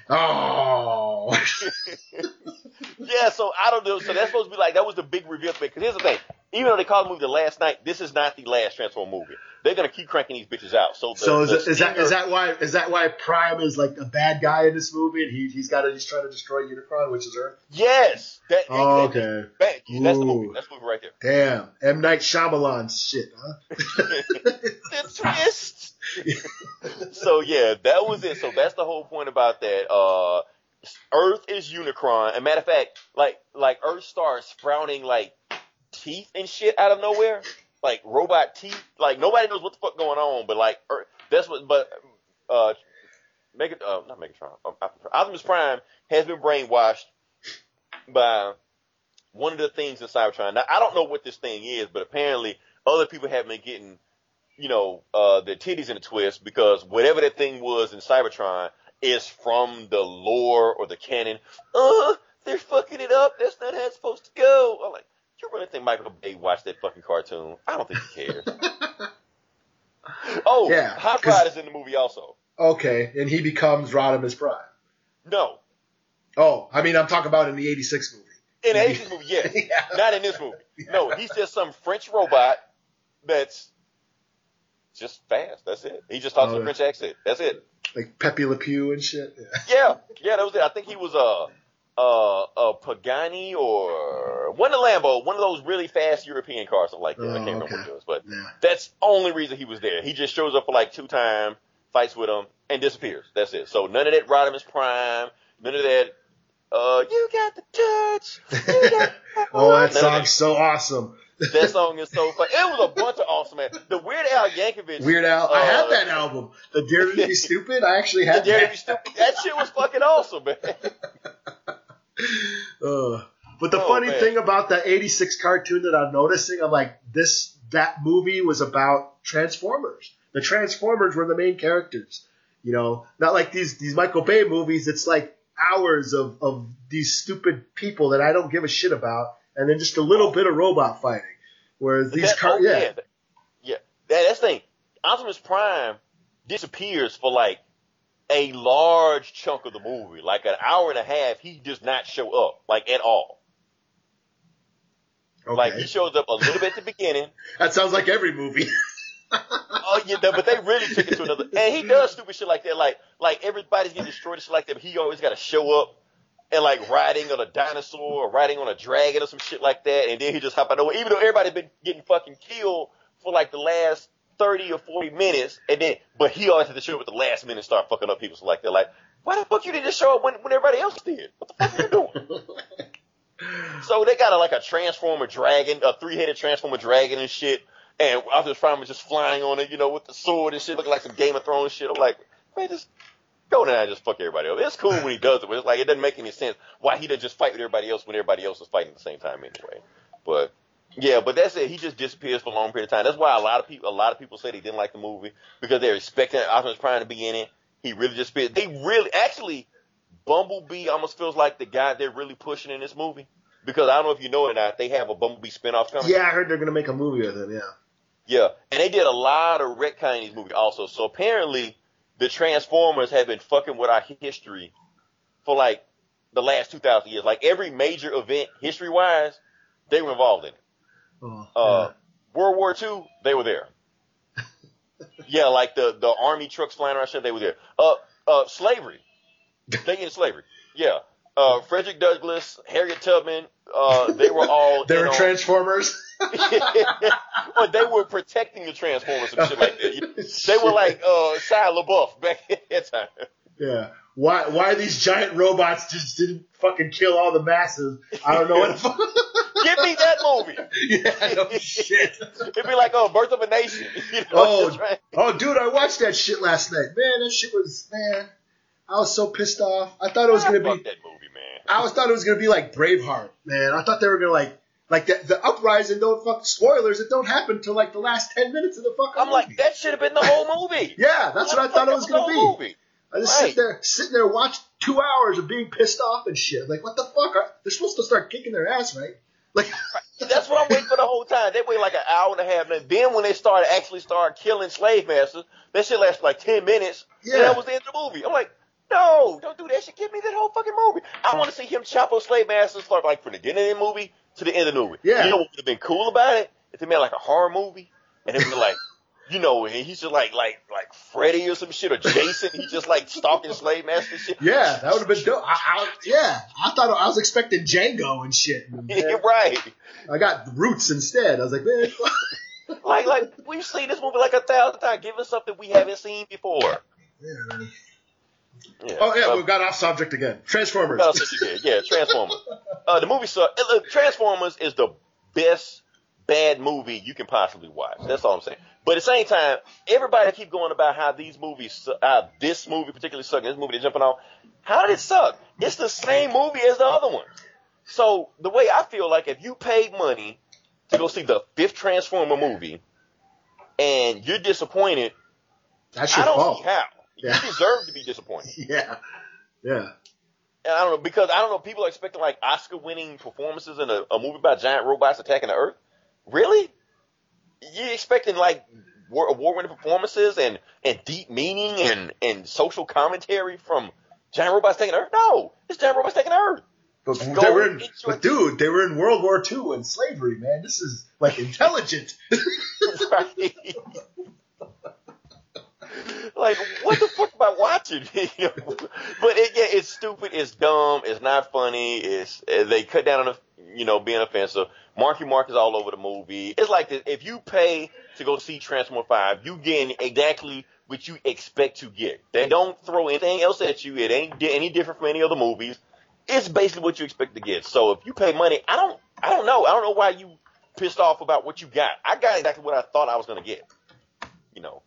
Oh. Yeah, so I don't know. So that's supposed to be like that was the big reveal thing. Because here's the thing: even though they called the movie the Last Knight, this is not the last Transformer movie. They're gonna keep cranking these bitches out. So, the, So is, the it, is that is that why is that why Prime is like a bad guy in this movie and he he's got to he's trying to destroy Unicron, which is Earth? Yes. That, Oh, that- okay. that- that's the movie. That's the movie right there. Damn, M Night Shyamalan shit, huh? the twist. so yeah, that was it. So that's the whole point about that. Uh, Earth is Unicron. And matter of fact, like like Earth starts sprouting like teeth and shit out of nowhere, like robot teeth. Like nobody knows what the fuck going on, but like Earth, that's what. But uh, Mega, uh, not Megatron, um, Optimus Prime has been brainwashed by one of the things in Cybertron. Now I don't know what this thing is, but apparently other people have been getting you know, uh, their titties in a twist because whatever that thing was in Cybertron is from the lore or the canon. Uh, they're fucking it up. That's not how it's supposed to go. I'm like, you really think Michael Bay watched that fucking cartoon? I don't think he cares. oh, Yeah, Hot Rod is in the movie also. Okay, and he becomes Rodimus Prime. No. Oh, I mean, I'm talking about in the '86 movie. In the 80s movie, yes. Yeah. Not in this movie. No, he's just some French robot that's just fast. That's it. He just talks Oh, with a. French accent. That's it. Like Pepe Le Pew and shit. Yeah. Yeah, yeah, that was it. I think he was a a, a Pagani or one of the Lambo, one of those really fast European cars, something like that. I Oh, can't remember okay. what it was, but Yeah. that's the only reason he was there. He just shows up for like two times, fights with him, and disappears. That's it. So none of that Rodimus Prime, none of that. Uh, you got the touch. You got oh, that song's so awesome. That song is so fun. It was a bunch of awesome man. The Weird Al Yankovic. Weird Al. I uh, had that album. The Dare to Be Stupid. I actually The had Dare to that. Be Stupid. That shit was fucking awesome, man. Uh, but the Oh, funny man. thing about the 86 cartoon that I'm noticing, I'm like, this, that movie was about Transformers. The Transformers were the main characters. You know, not like these, these Michael Bay movies. It's like hours of, of these stupid people that I don't give a shit about. And then just a little bit of robot fighting. Whereas these That- car, oh, yeah. yeah, that- yeah. That, that's the thing. Optimus Prime disappears for like a large chunk of the movie, like an hour and a half. He does not show up, like at all. Okay. Like he shows up a little bit at the beginning. that sounds like every movie. Oh yeah, but they really took it to another. And he does stupid shit like that. Like like everybody's getting destroyed and shit like that. But he always got to show up and like riding on a dinosaur or riding on a dragon or some shit like that. And then he just hop out of nowhere. Even though everybody's been getting fucking killed for like the last thirty or forty minutes, and then but he always had to show up at the last minute and start fucking up people. So like they're like, why the fuck you didn't just show up when when everybody else did? What the fuck are you doing? So they got a, like a transformer dragon, a three-headed transformer dragon and shit. And Optimus Prime was just flying on it, you know, with the sword and shit, looking like some Game of Thrones shit. I'm like, man, just down and just fuck everybody up. It's cool when he does it, but it's like it doesn't make any sense why he doesn't just fight with everybody else when everybody else is fighting at the same time anyway. But yeah, but that's it. He just disappears for a long period of time. That's why a lot of people, a lot of people say they didn't like the movie because they're expecting Optimus Prime to be in it. He really just disappeared. They really, actually, Bumblebee almost feels like the guy they're really pushing in this movie. Because I don't know if you know it or not, they have a Bumblebee spinoff coming. yeah, I heard they're gonna make a movie with him. Yeah. Yeah, and they did a lot of retconning in these movies also. So apparently, the Transformers have been fucking with our history for like the last two thousand years. Like every major event history wise, they were involved in it. Oh, Uh, World War II, they were there. yeah, like the the army trucks flying around shit, they were there. Uh, uh, slavery, they into slavery. Yeah, uh, Frederick Douglass, Harriet Tubman, uh, they were all. they were on- Transformers. well, they were protecting the Transformers and shit like that. They were like uh Shia LaBeouf back at that time. Yeah. Why why these giant robots just didn't fucking kill all the masses? I don't know what the fuck. Give me that movie. yeah, no shit. It'd be like, oh, Birth of a Nation. You know, Oh, right. oh, dude, I watched that shit last night. Man, that shit was man. I was so pissed off. I thought it was gonna Fuck be. Movie. I was thought it was gonna be like Braveheart, man. I thought they were gonna like like the, the uprising. Don't fuck spoilers. It don't happen till like the last ten minutes of the fucking. I'm like, that should have been the whole movie. yeah, that's what I thought it was gonna be. movie. I just Right. sit there, sitting there, watch two hours of being pissed off and shit. Like, what the fuck? Are- They're supposed to start kicking their ass, right? Like, That's what I'm waiting for the whole time. They wait like an hour and a half. And then when they started actually start killing slave masters, that shit lasted like ten minutes. Yeah. And that was the end of the movie. I'm like, no, don't do that shit. Give me that whole fucking movie. I want to see him chop up slave masters from like from the beginning of the movie to the end of the movie. Yeah. You know what would have been cool about it? If they made like a horror movie and it was like, you know, and he's just like like like Freddy or some shit or Jason. He's just like stalking slave masters shit. yeah, that would have been dope. I, I, yeah, I thought I was expecting Django and shit. Man, right. I got Roots instead. I was like, man. Like like we've seen this movie like a thousand times. Give us something we haven't seen before. Yeah, man. Yeah. Oh yeah, Uh, we got off subject again. Transformers. Else did you get? Yeah, Transformers. Uh, the movie look, Transformers is the best bad movie you can possibly watch. That's all I'm saying. But at the same time, everybody keep going about how these movies, su- uh, this movie particularly suck, and this movie they're jumping on. How did it suck? It's the same movie as the other one. So the way I feel like if you paid money to go see the fifth Transformer movie, and you're disappointed, That's I your don't fault. see how. Yeah. You deserve to be disappointed. Yeah, yeah. And I don't know because I don't know. People are expecting like Oscar-winning performances in a, a movie about giant robots attacking the Earth. Really? You expecting like war- award-winning performances and and deep meaning and and social commentary from giant robots taking Earth? No, it's giant robots taking Earth. But they were in, but dude, they were in World War II and slavery, man. This is like intelligent. Right? like what the fuck am I watching? You know? But it, yeah, it's stupid. It's dumb. It's not funny. It's they cut down on the you know being offensive. Marky Mark is all over the movie. It's like this, if you pay to go see Transformer Five, you get exactly what you expect to get. They don't throw anything else at you. It ain't any different from any other movies. It's basically what you expect to get. So if you pay money, I don't, I don't know. I don't know why you pissed off about what you got. I got exactly what I thought I was gonna get. You know,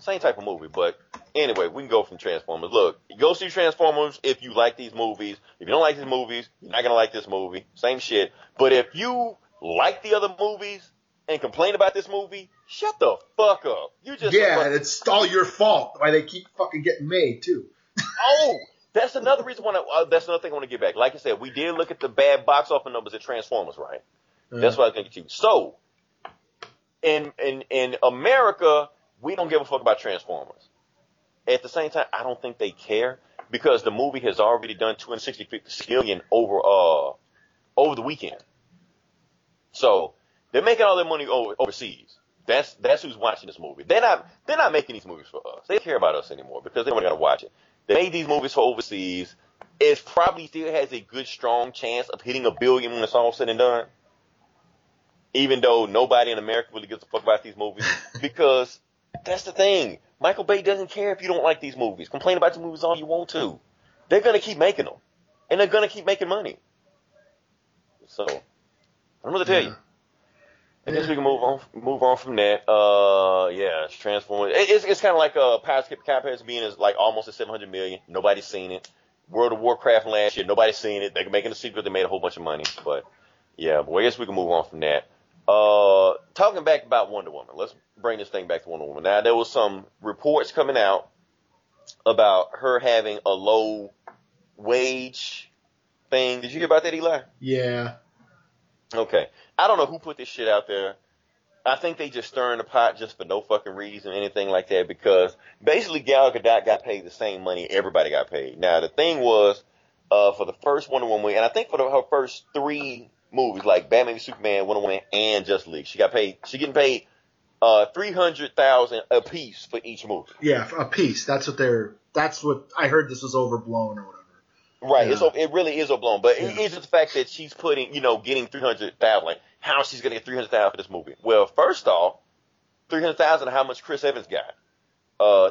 same type of movie. But anyway, we can go from Transformers. Look, go see Transformers if you like these movies. If you don't like these movies, you're not gonna like this movie. Same shit. But if you like the other movies and complain about this movie, shut the fuck up. You just yeah, fuck- and it's all your fault why they keep fucking getting made too. Oh, that's another reason why. I, uh, that's another thing I want to get back. Like I said, we did look at the bad box office numbers at Transformers, right? That's what I was going to get to. So, in in in America, we don't give a fuck about Transformers. At the same time, I don't think they care because the movie has already done 260 million over uh over the weekend. So they're making all their money over, overseas. That's that's who's watching this movie. They're not they're not making these movies for us. They don't care about us anymore because they don't got to watch it. They made these movies for overseas. It probably still has a good strong chance of hitting a billion when it's all said and done. Even though nobody in America really gives a fuck about these movies because that's the thing. Michael Bay doesn't care if you don't like these movies. Complain about the movies all you want to. They're gonna keep making them, and they're gonna keep making money. So I don't know what to tell you. I guess we can move on move on from that. Uh, yeah, it's Transformers. It, it's it's kind of like uh, Pirates of being is like almost at 700 million. Nobody's seen it. World of Warcraft last year, nobody's seen it. They're making a sequel. They made a whole bunch of money, but yeah. But I guess we can move on from that. Uh, talking back about Wonder Woman. Let's bring this thing back to Wonder Woman. Now there was some reports coming out about her having a low wage thing. Did you hear about that, Eli? Yeah. Okay. I don't know who put this shit out there. I think they just stirring the pot just for no fucking reason, anything like that, because basically Gal Gadot got paid the same money everybody got paid. Now the thing was, uh, for the first Wonder Woman, and I think for the, her first three movies, like Batman v Superman, Wonder Woman, and Just League, she got paid, she getting paid, uh, 300,000 a piece for each movie. Yeah, a piece. That's what they're. That's what I heard. This was overblown or whatever. Right. Yeah. It's, it really is overblown, but it Yeah. is the fact that she's putting, you know, getting 300,000. Like, how she's going to get 300,000 for this movie? Well, first off, 300,000 how much Chris Evans got. Uh,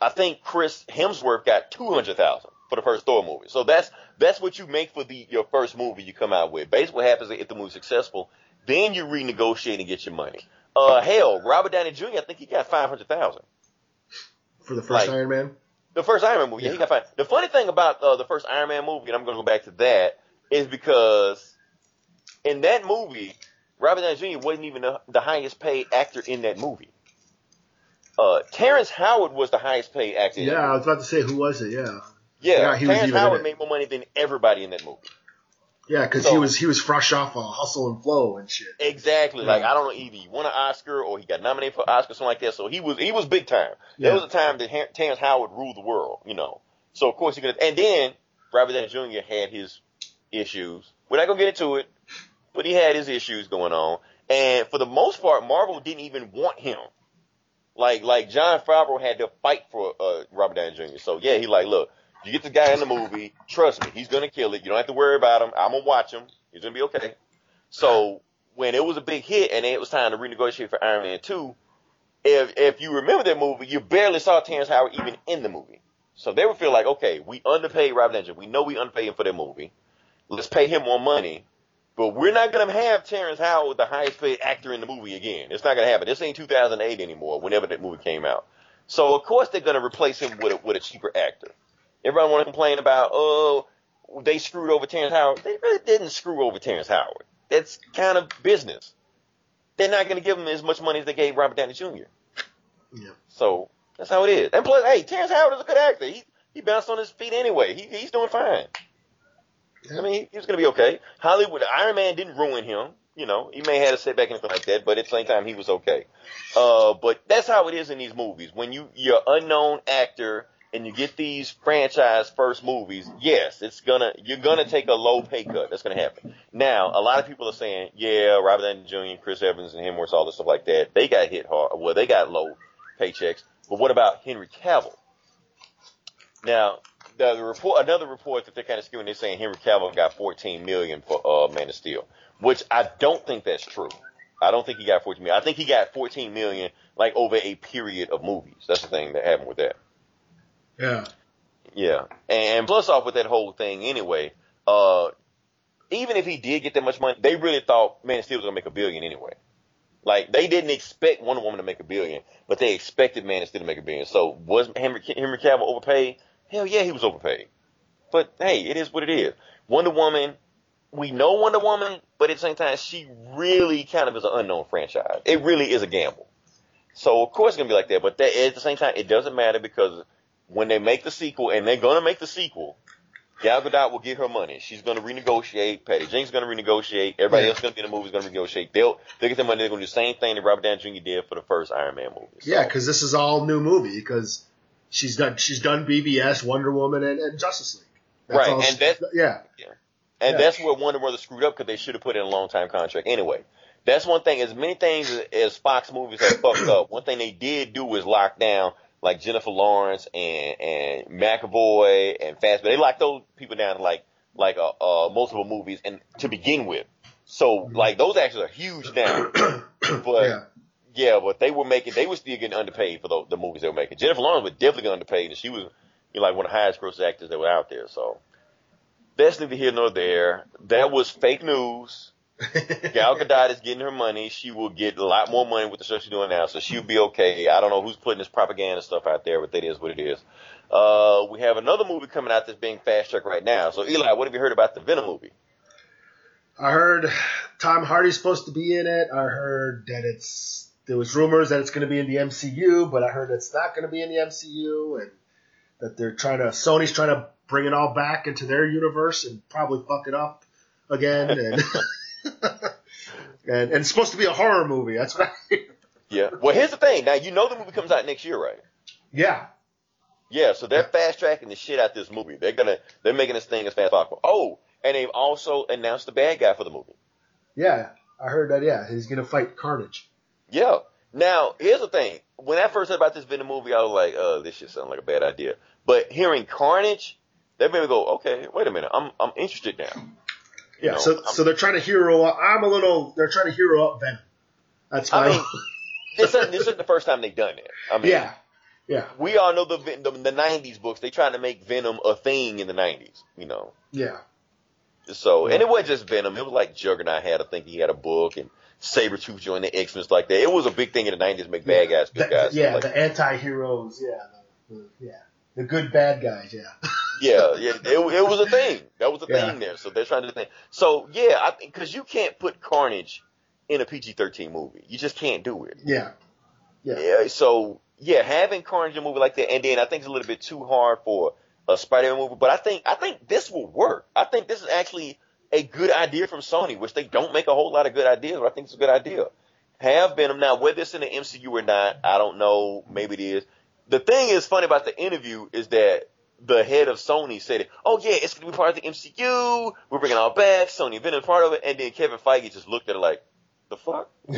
I think Chris Hemsworth got 200,000 for the first Thor movie. So that's, that's what you make for the, your first movie you come out with. Basically what happens is if the movie's successful, then you renegotiate and get your money. Uh, hell, Robert Downey Jr., I think he got 500,000. For the first Like- Iron Man. The first Iron Man movie, yeah, he got five. The funny thing about uh, the first Iron Man movie, and I'm going to go back to that, is because in that movie, Robert Downey Jr. wasn't even the, the highest paid actor in that movie. Uh, Terrence Howard was the highest paid actor. Yeah, I was about to say who was it? Yeah. Yeah. yeah, he was Terrence even Howard made more money than everybody in that movie. Yeah, because So- he was he was fresh off of Hustle and Flow and shit. Exactly. Like I don't know, either he won an Oscar or he got nominated for an Oscar, or something like that. So he was he was big time. Yeah. There was a time that Terrence Howard ruled the world, you know. So of course he could. And then Robert Downey Jr. had his issues. We're not gonna get into it, but he had his issues going on. And for the most part, Marvel didn't even want him. Like like Jon Favreau had to fight for uh, Robert Downey Jr. So yeah, he like, look, you get the guy in the movie, trust me, he's gonna kill it. You don't have to worry about him. I'm gonna watch him. He's gonna be okay. So when it was a big hit and it was time to renegotiate for Iron Man 2, if if you remember that movie, you barely saw Terrence Howard even in the movie. So they would feel like, okay, we underpaid Robert Downey. We know we underpaid him for that movie. Let's pay him more money. But we're not gonna have Terrence Howard the highest paid actor in the movie again. It's not gonna happen. This ain't 2008 anymore. Whenever that movie came out, so of course they're gonna replace him with a, with a cheaper actor. Everyone want to complain about, oh, they screwed over Terrence Howard. They really didn't screw over Terrence Howard. That's kind of business. They're not going to give him as much money as they gave Robert Downey Jr. Yeah. So that's how it is. And plus, hey, Terrence Howard is a good actor. He he bounced on his feet anyway. He he's doing fine. Yeah. I mean, he, he was going to be okay. Hollywood Iron Man didn't ruin him. You know, he may have had a setback and anything like that, but at the same time, he was okay. Uh, but that's how it is in these movies. When you you're an unknown actor and you get these franchise first movies, yes, it's gonna you're gonna take a low pay cut. That's gonna happen. Now, a lot of people are saying, yeah, Robert Downey Jr., Chris Evans, and Hemsworth, all this stuff like that, they got hit hard. Well, they got low paychecks. But what about Henry Cavill? Now, the, the report, another report that they're kind of skewing, they're saying Henry Cavill got 14 million for uh, Man of Steel, which I don't think that's true. I don't think he got 14 million. I think he got 14 million like over a period of movies. That's the thing that happened with that. Yeah. Yeah, and plus off with that whole thing anyway. Uh, even if he did get that much money, they really thought Man of Steel was gonna make a billion anyway. Like they didn't expect Wonder Woman to make a billion, but they expected Man of Steel to make a billion. So was Henry Henry Cavill overpaid? Hell yeah, he was overpaid. But hey, it is what it is. Wonder Woman, we know Wonder Woman, but at the same time, she really kind of is an unknown franchise. It really is a gamble. So of course it's gonna be like that. But that, at the same time, it doesn't matter because when they make the sequel, and they're gonna make the sequel, Gal Gadot will get her money. She's going to renegotiate. Patty Jenkins going to renegotiate. Everybody else going to be in the movie is going to renegotiate. They'll they get their money. They're going to do the same thing that Robert Downey Jr. did for the first Iron Man movie. So, Yeah, because this is all new movie because she's done she's done BvS, Wonder Woman, and, and Justice League. Right, all and that's- yeah, yeah. And Yeah. that's where Warner Brother screwed up because they should have put in a long time contract anyway. That's one thing. As many things as- as Fox movies have fucked up, one thing they did do was lock down like Jennifer Lawrence and and McAvoy and Fast, but they locked those people down to like like uh, uh multiple movies and to begin with. So like those actors are huge now, but yeah. yeah, but they were making, they were still getting underpaid for the, the movies they were making. Jennifer Lawrence was definitely getting underpaid, and she was, you know, like one of the highest grossing actors that were out there. So that's neither here nor there. That was fake news. Gal Gadot is getting her money. She will get a lot more money with the stuff she's doing now, so she'll be okay. I don't know who's putting this propaganda stuff out there, but that is what it is. Uh, we have another movie coming out that's being fast tracked right now. So Eli, what have you heard about the Venom movie? I heard Tom Hardy's supposed to be in it. I heard that it's there was rumors that it's going to be in the MCU, but I heard it's not going to be in the MCU, and that they're trying to Sony's trying to bring it all back into their universe and probably fuck it up again. And and, and it's supposed to be a horror movie. That's what I hear. Yeah. Well, here's the thing. Now you know the movie comes out next year, right? Yeah, Yeah, so they're fast tracking the shit out of this movie. They're gonna they're making this thing as fast as possible. Oh, and they've also announced the bad guy for the movie. yeah. I heard that. Yeah, he's going to fight Carnage. Yeah. Now, here's the thing. When I first heard about this Venom movie, I was like, "Oh, this shit sounds like a bad idea." But hearing Carnage, that made me go, "Okay, wait a minute. I'm I'm interested now." Yeah, know, so I'm- so they're trying to hero up. I'm a little. They're trying to hero up Venom. That's I mean, this isn't, this isn't the first time they've done it. I mean, yeah, yeah, we all know the, the the '90s books. They trying to make Venom a thing in the '90s. You know. yeah. So, and it wasn't just Venom. It was like Juggernaut had, I think he had a book, and Sabretooth joined the X-Men, like that. It was a big thing in the 90s, make bad guys good The- guys. yeah, Like, the anti-heroes. Yeah, the, the, yeah, the good bad guys. Yeah, yeah, yeah, it, it was a thing. That was a Yeah. thing there. So they're trying to do the thing. So, yeah, I think, cause you can't put Carnage in a PG-13 movie. You just can't do it. yeah, yeah, Yeah, so, yeah, having Carnage in a movie like that, and then I think it's a little bit too hard for a Spider-Man movie, but I think, I think this will work. I think this is actually a good idea from Sony, which they don't make a whole lot of good ideas, but I think it's a good idea. Have Venom now, whether it's in the MCU or not, I don't know. Maybe it is. The thing is funny about the interview is that the head of Sony said. Oh yeah, it's gonna be part of the MCU. We're bringing it all back. Sony Venom part of it, and then Kevin Feige just looked at it like, the fuck,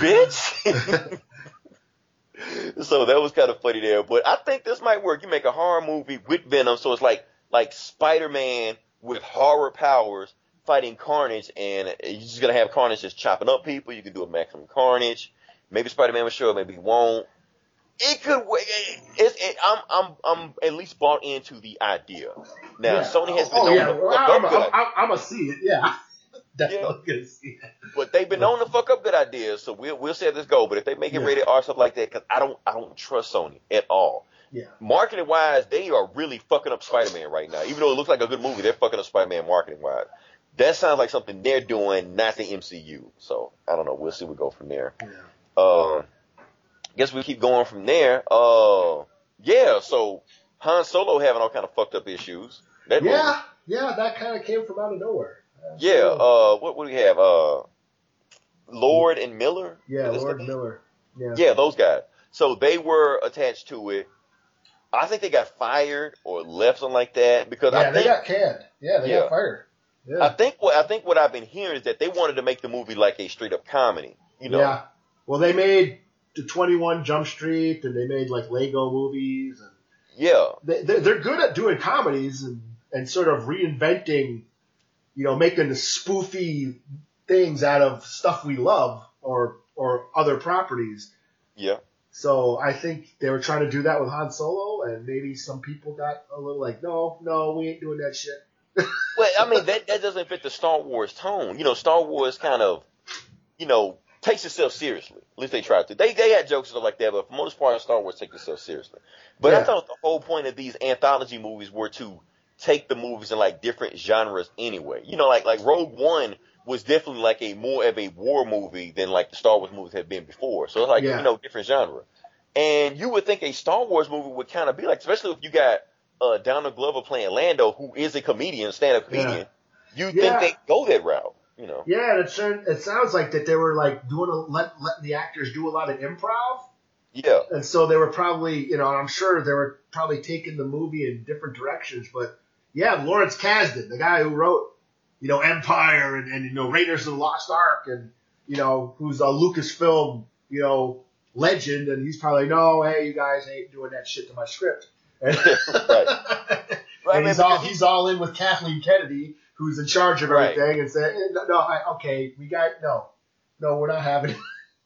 bitch. so that was kind of funny there. But I think this might work. You make a horror movie with Venom, so it's like like Spider Man with horror powers fighting Carnage, and you're just gonna have Carnage just chopping up people. You can do a maximum Carnage. Maybe Spider Man will show, up, maybe he won't. It could. wa- It's, it, I'm I'm I'm at least bought into the idea. Now Yeah. Sony has been Oh known yeah, to well, fuck I'm, up good I'm, I'm, gonna see it. Yeah, definitely gonna see it. But they've been known to fuck up good ideas, so we'll we'll see how this go. But if they make it Yeah. rated R stuff like that, because I don't I don't trust Sony at all. Yeah, Marketing wise, they are really fucking up Spider Man right now. Even though it looks like a good movie, they're fucking up Spider Man marketing wise. That sounds like something they're doing, not the MCU. So I don't know. We'll see. We go from there. yeah. Uh, guess we keep going from there. Uh, yeah. So Han Solo having all kind of fucked up issues. That movie. Yeah, yeah, that kind of came from out of nowhere. Yeah. Uh, what do we have? Uh, Lord and Miller. yeah, Lord Miller. Yeah, Yeah, those guys. So they were attached to it. I think they got fired or left something like that because yeah, I they think got canned. Yeah, they Yeah. got fired. Yeah, I think what I think what I've been hearing is that they wanted to make the movie like a straight up comedy. You know, yeah. Well, they made Twenty One Jump Street, and they made like Lego movies, and yeah, they, they're, they're good at doing comedies and, and sort of reinventing, you know, making the spoofy things out of stuff we love or or other properties. yeah. So I think they were trying to do that with Han Solo, and maybe some people got a little like, no, no, we ain't doing that shit. Well, I mean that that doesn't fit the Star Wars tone. You know, Star Wars kind of, you know, takes itself seriously. At least they tried to. They they had jokes and stuff like that, but for the most part, Star Wars takes itself seriously. But I thought the whole point of these anthology movies were to take the movies in like different genres anyway. You know, like like Rogue One was definitely like a more of a war movie than like the Star Wars movies had been before. So it's like Yeah. you know different genre. And you would think a Star Wars movie would kind of be like, especially if you got uh, Donald Glover playing Lando, who is a comedian, stand-up comedian, you Yeah. think they go that route, you know? Yeah, and it, it sounds like that they were like doing a, let, letting the actors do a lot of improv, Yeah, and so they were probably, you know, I'm sure they were probably taking the movie in different directions. But yeah, Lawrence Kasdan, the guy who wrote, you know, Empire and, and you know Raiders of the Lost Ark, and you know, who's a Lucasfilm, you know, legend, and he's probably no, hey, you guys ain't doing that shit to my script. And, Right, and he's man, all he's all in with Kathleen Kennedy, who's in charge of Right. everything, and said, eh, no, no I, okay, we got no, no, we're not having.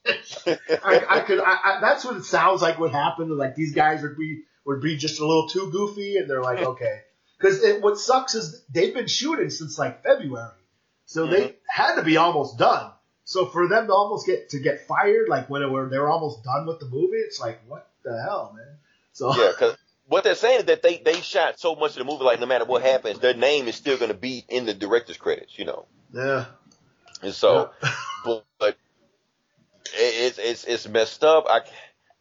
it. I, I could. I, I, that's what it sounds like. What happened? Like these guys would be would be just a little too goofy, and they're like, okay. Because what sucks is they've been shooting since like February, so they had to be almost done. So for them to almost get to get fired, like when it were they were almost done with the movie, it's like what the hell, man. So yeah, because what they're saying is that they they shot so much of the movie, like no matter what happens, their name is still going to be in the director's credits, you know. yeah, And so, but, but it, it's it's it's messed up. I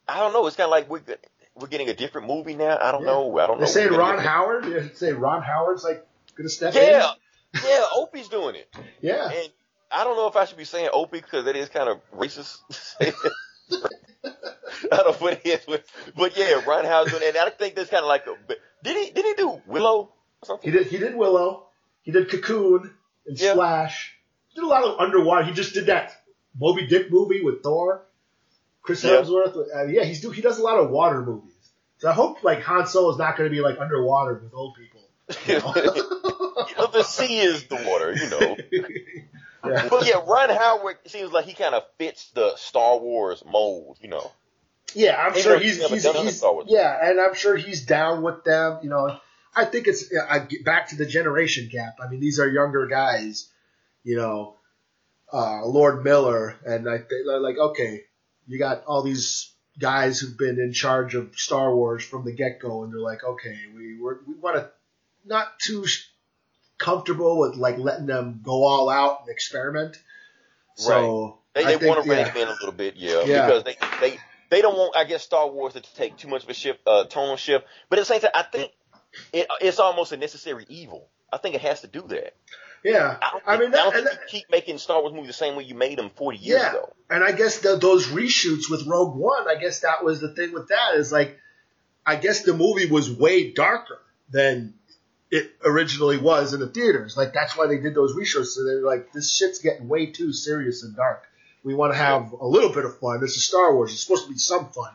I don't know. It's kind of like we're we're getting a different movie now. I don't Yeah. know. I don't know. They're saying Ron Howard. They say Ron Howard's like gonna step Yeah, in. Yeah, yeah. Opie's doing it, Yeah, and I don't know if I should be saying Opie because that is kind of racist. I don't know what it is, but, but yeah, Ron it. And I think that's kind of like a. Did he did he do Willow he did. He did Willow. He did Cocoon and Yeah. Splash. He did a lot of underwater. He just did that Moby Dick movie with Thor. Chris Yeah. Hemsworth. Uh, yeah, he's do. He does a lot of water movies. So I hope like Han Solo is not going to be like underwater with old people. you know, the sea is the water, you know. yeah. But yeah, Ron Howard seems like he kind of fits the Star Wars mold, you know. Yeah, I'm sure he's, he's he's, yeah, and I'm sure he's down with them. You know, I think it's I back to the generation gap. I mean, these are younger guys. You know, uh, Lord Miller, and I think like, okay, you got all these guys who've been in charge of Star Wars from the get go, and they're like, okay, we we're, we want to not too comfortable with like letting them go all out and experiment. So They, they want to rein them in a little bit, yeah, Yeah. because they they they don't want, I guess, Star Wars to take too much of a shift, uh, tonal shift. But at the same time, I think it, it's almost a necessary evil. I think it has to do that. Yeah, I, don't I mean, that, I don't think you keep making Star Wars movies the same way you made them 40 years ago. Yeah. ago. And I guess the, those reshoots with Rogue One, I guess that was the thing with that is like, I guess the movie was way darker than it originally was in the theaters. Like that's why they did those reshoots. So they're like, this shit's getting way too serious and dark. We want to have a little bit of fun. This is Star Wars. It's supposed to be some fun,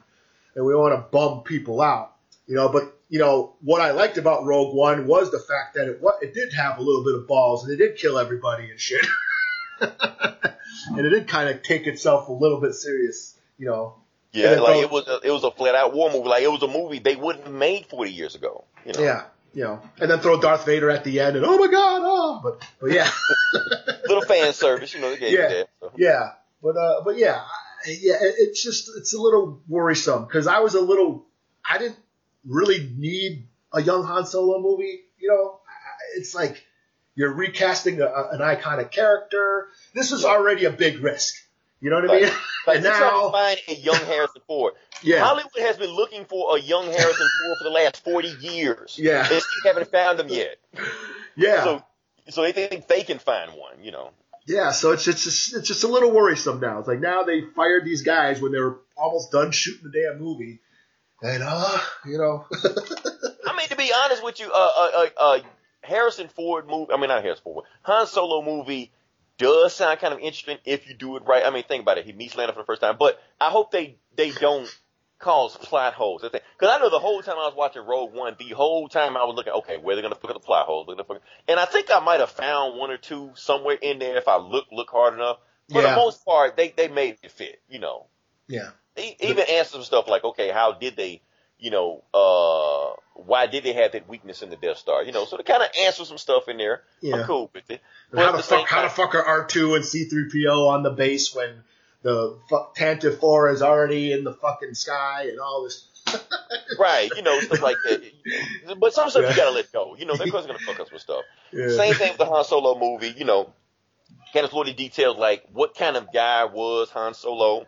and we want to bum people out. You know, but you know what I liked about Rogue One was the fact that it what it did have a little bit of balls and it did kill everybody and shit. and it did kind of take itself a little bit serious, you know. Yeah, it like goes- it was a, it was a flat out war movie. Like it was a movie they wouldn't have made 40 years ago. You know, Yeah, you know, and then throw Darth Vader at the end, and oh my god, oh, but but yeah, little fan service. You know, they gave Yeah. that. So. yeah, but uh, but yeah, yeah, it's just it's a little worrisome because I was a little, I didn't really need a young Han Solo movie. You know, it's like you're recasting a, an iconic character. This was already a big risk. You know what I mean? Like and you're trying now, to find a young Harrison Ford. yeah, Hollywood has been looking for a young Harrison Ford for the last 40 years. Yeah. They still haven't found him yet. yeah. So, so they think they can find one, you know. Yeah, so it's it's just, it's just a little worrisome now. It's like now they fired these guys when they were almost done shooting the damn movie, and uh, you know, I mean, to be honest with you, uh, uh, uh, uh, Harrison Ford movie, I mean, not Harrison Ford, Han Solo movie does sound kind of interesting if you do it right. I mean, think about it. He meets Lando for the first time, but I hope they, they don't cause plot holes. Because I know the whole time I was watching Rogue One, the whole time I was looking, okay, where they're going to put the plot holes. Gonna fuck- And I think I might have found one or two somewhere in there if I look, look hard enough. For Yeah. the most part, they, they made it fit, you know. yeah, They even answer some stuff like, okay, how did they, you know, uh, why did they have that weakness in the Death Star? You know, so they kind of answer some stuff in there. yeah. I'm cool with it. And how the fuck how the fuck are R two and C three PO on the base when the fuck Tantive four is already in the fucking sky and all this? Right, you know, stuff like that. But some stuff Yeah. you gotta let go. You know, they're gonna fuck us with stuff. Yeah. Same thing with the Han Solo movie, you know, explore the details like what kind of guy was Han Solo.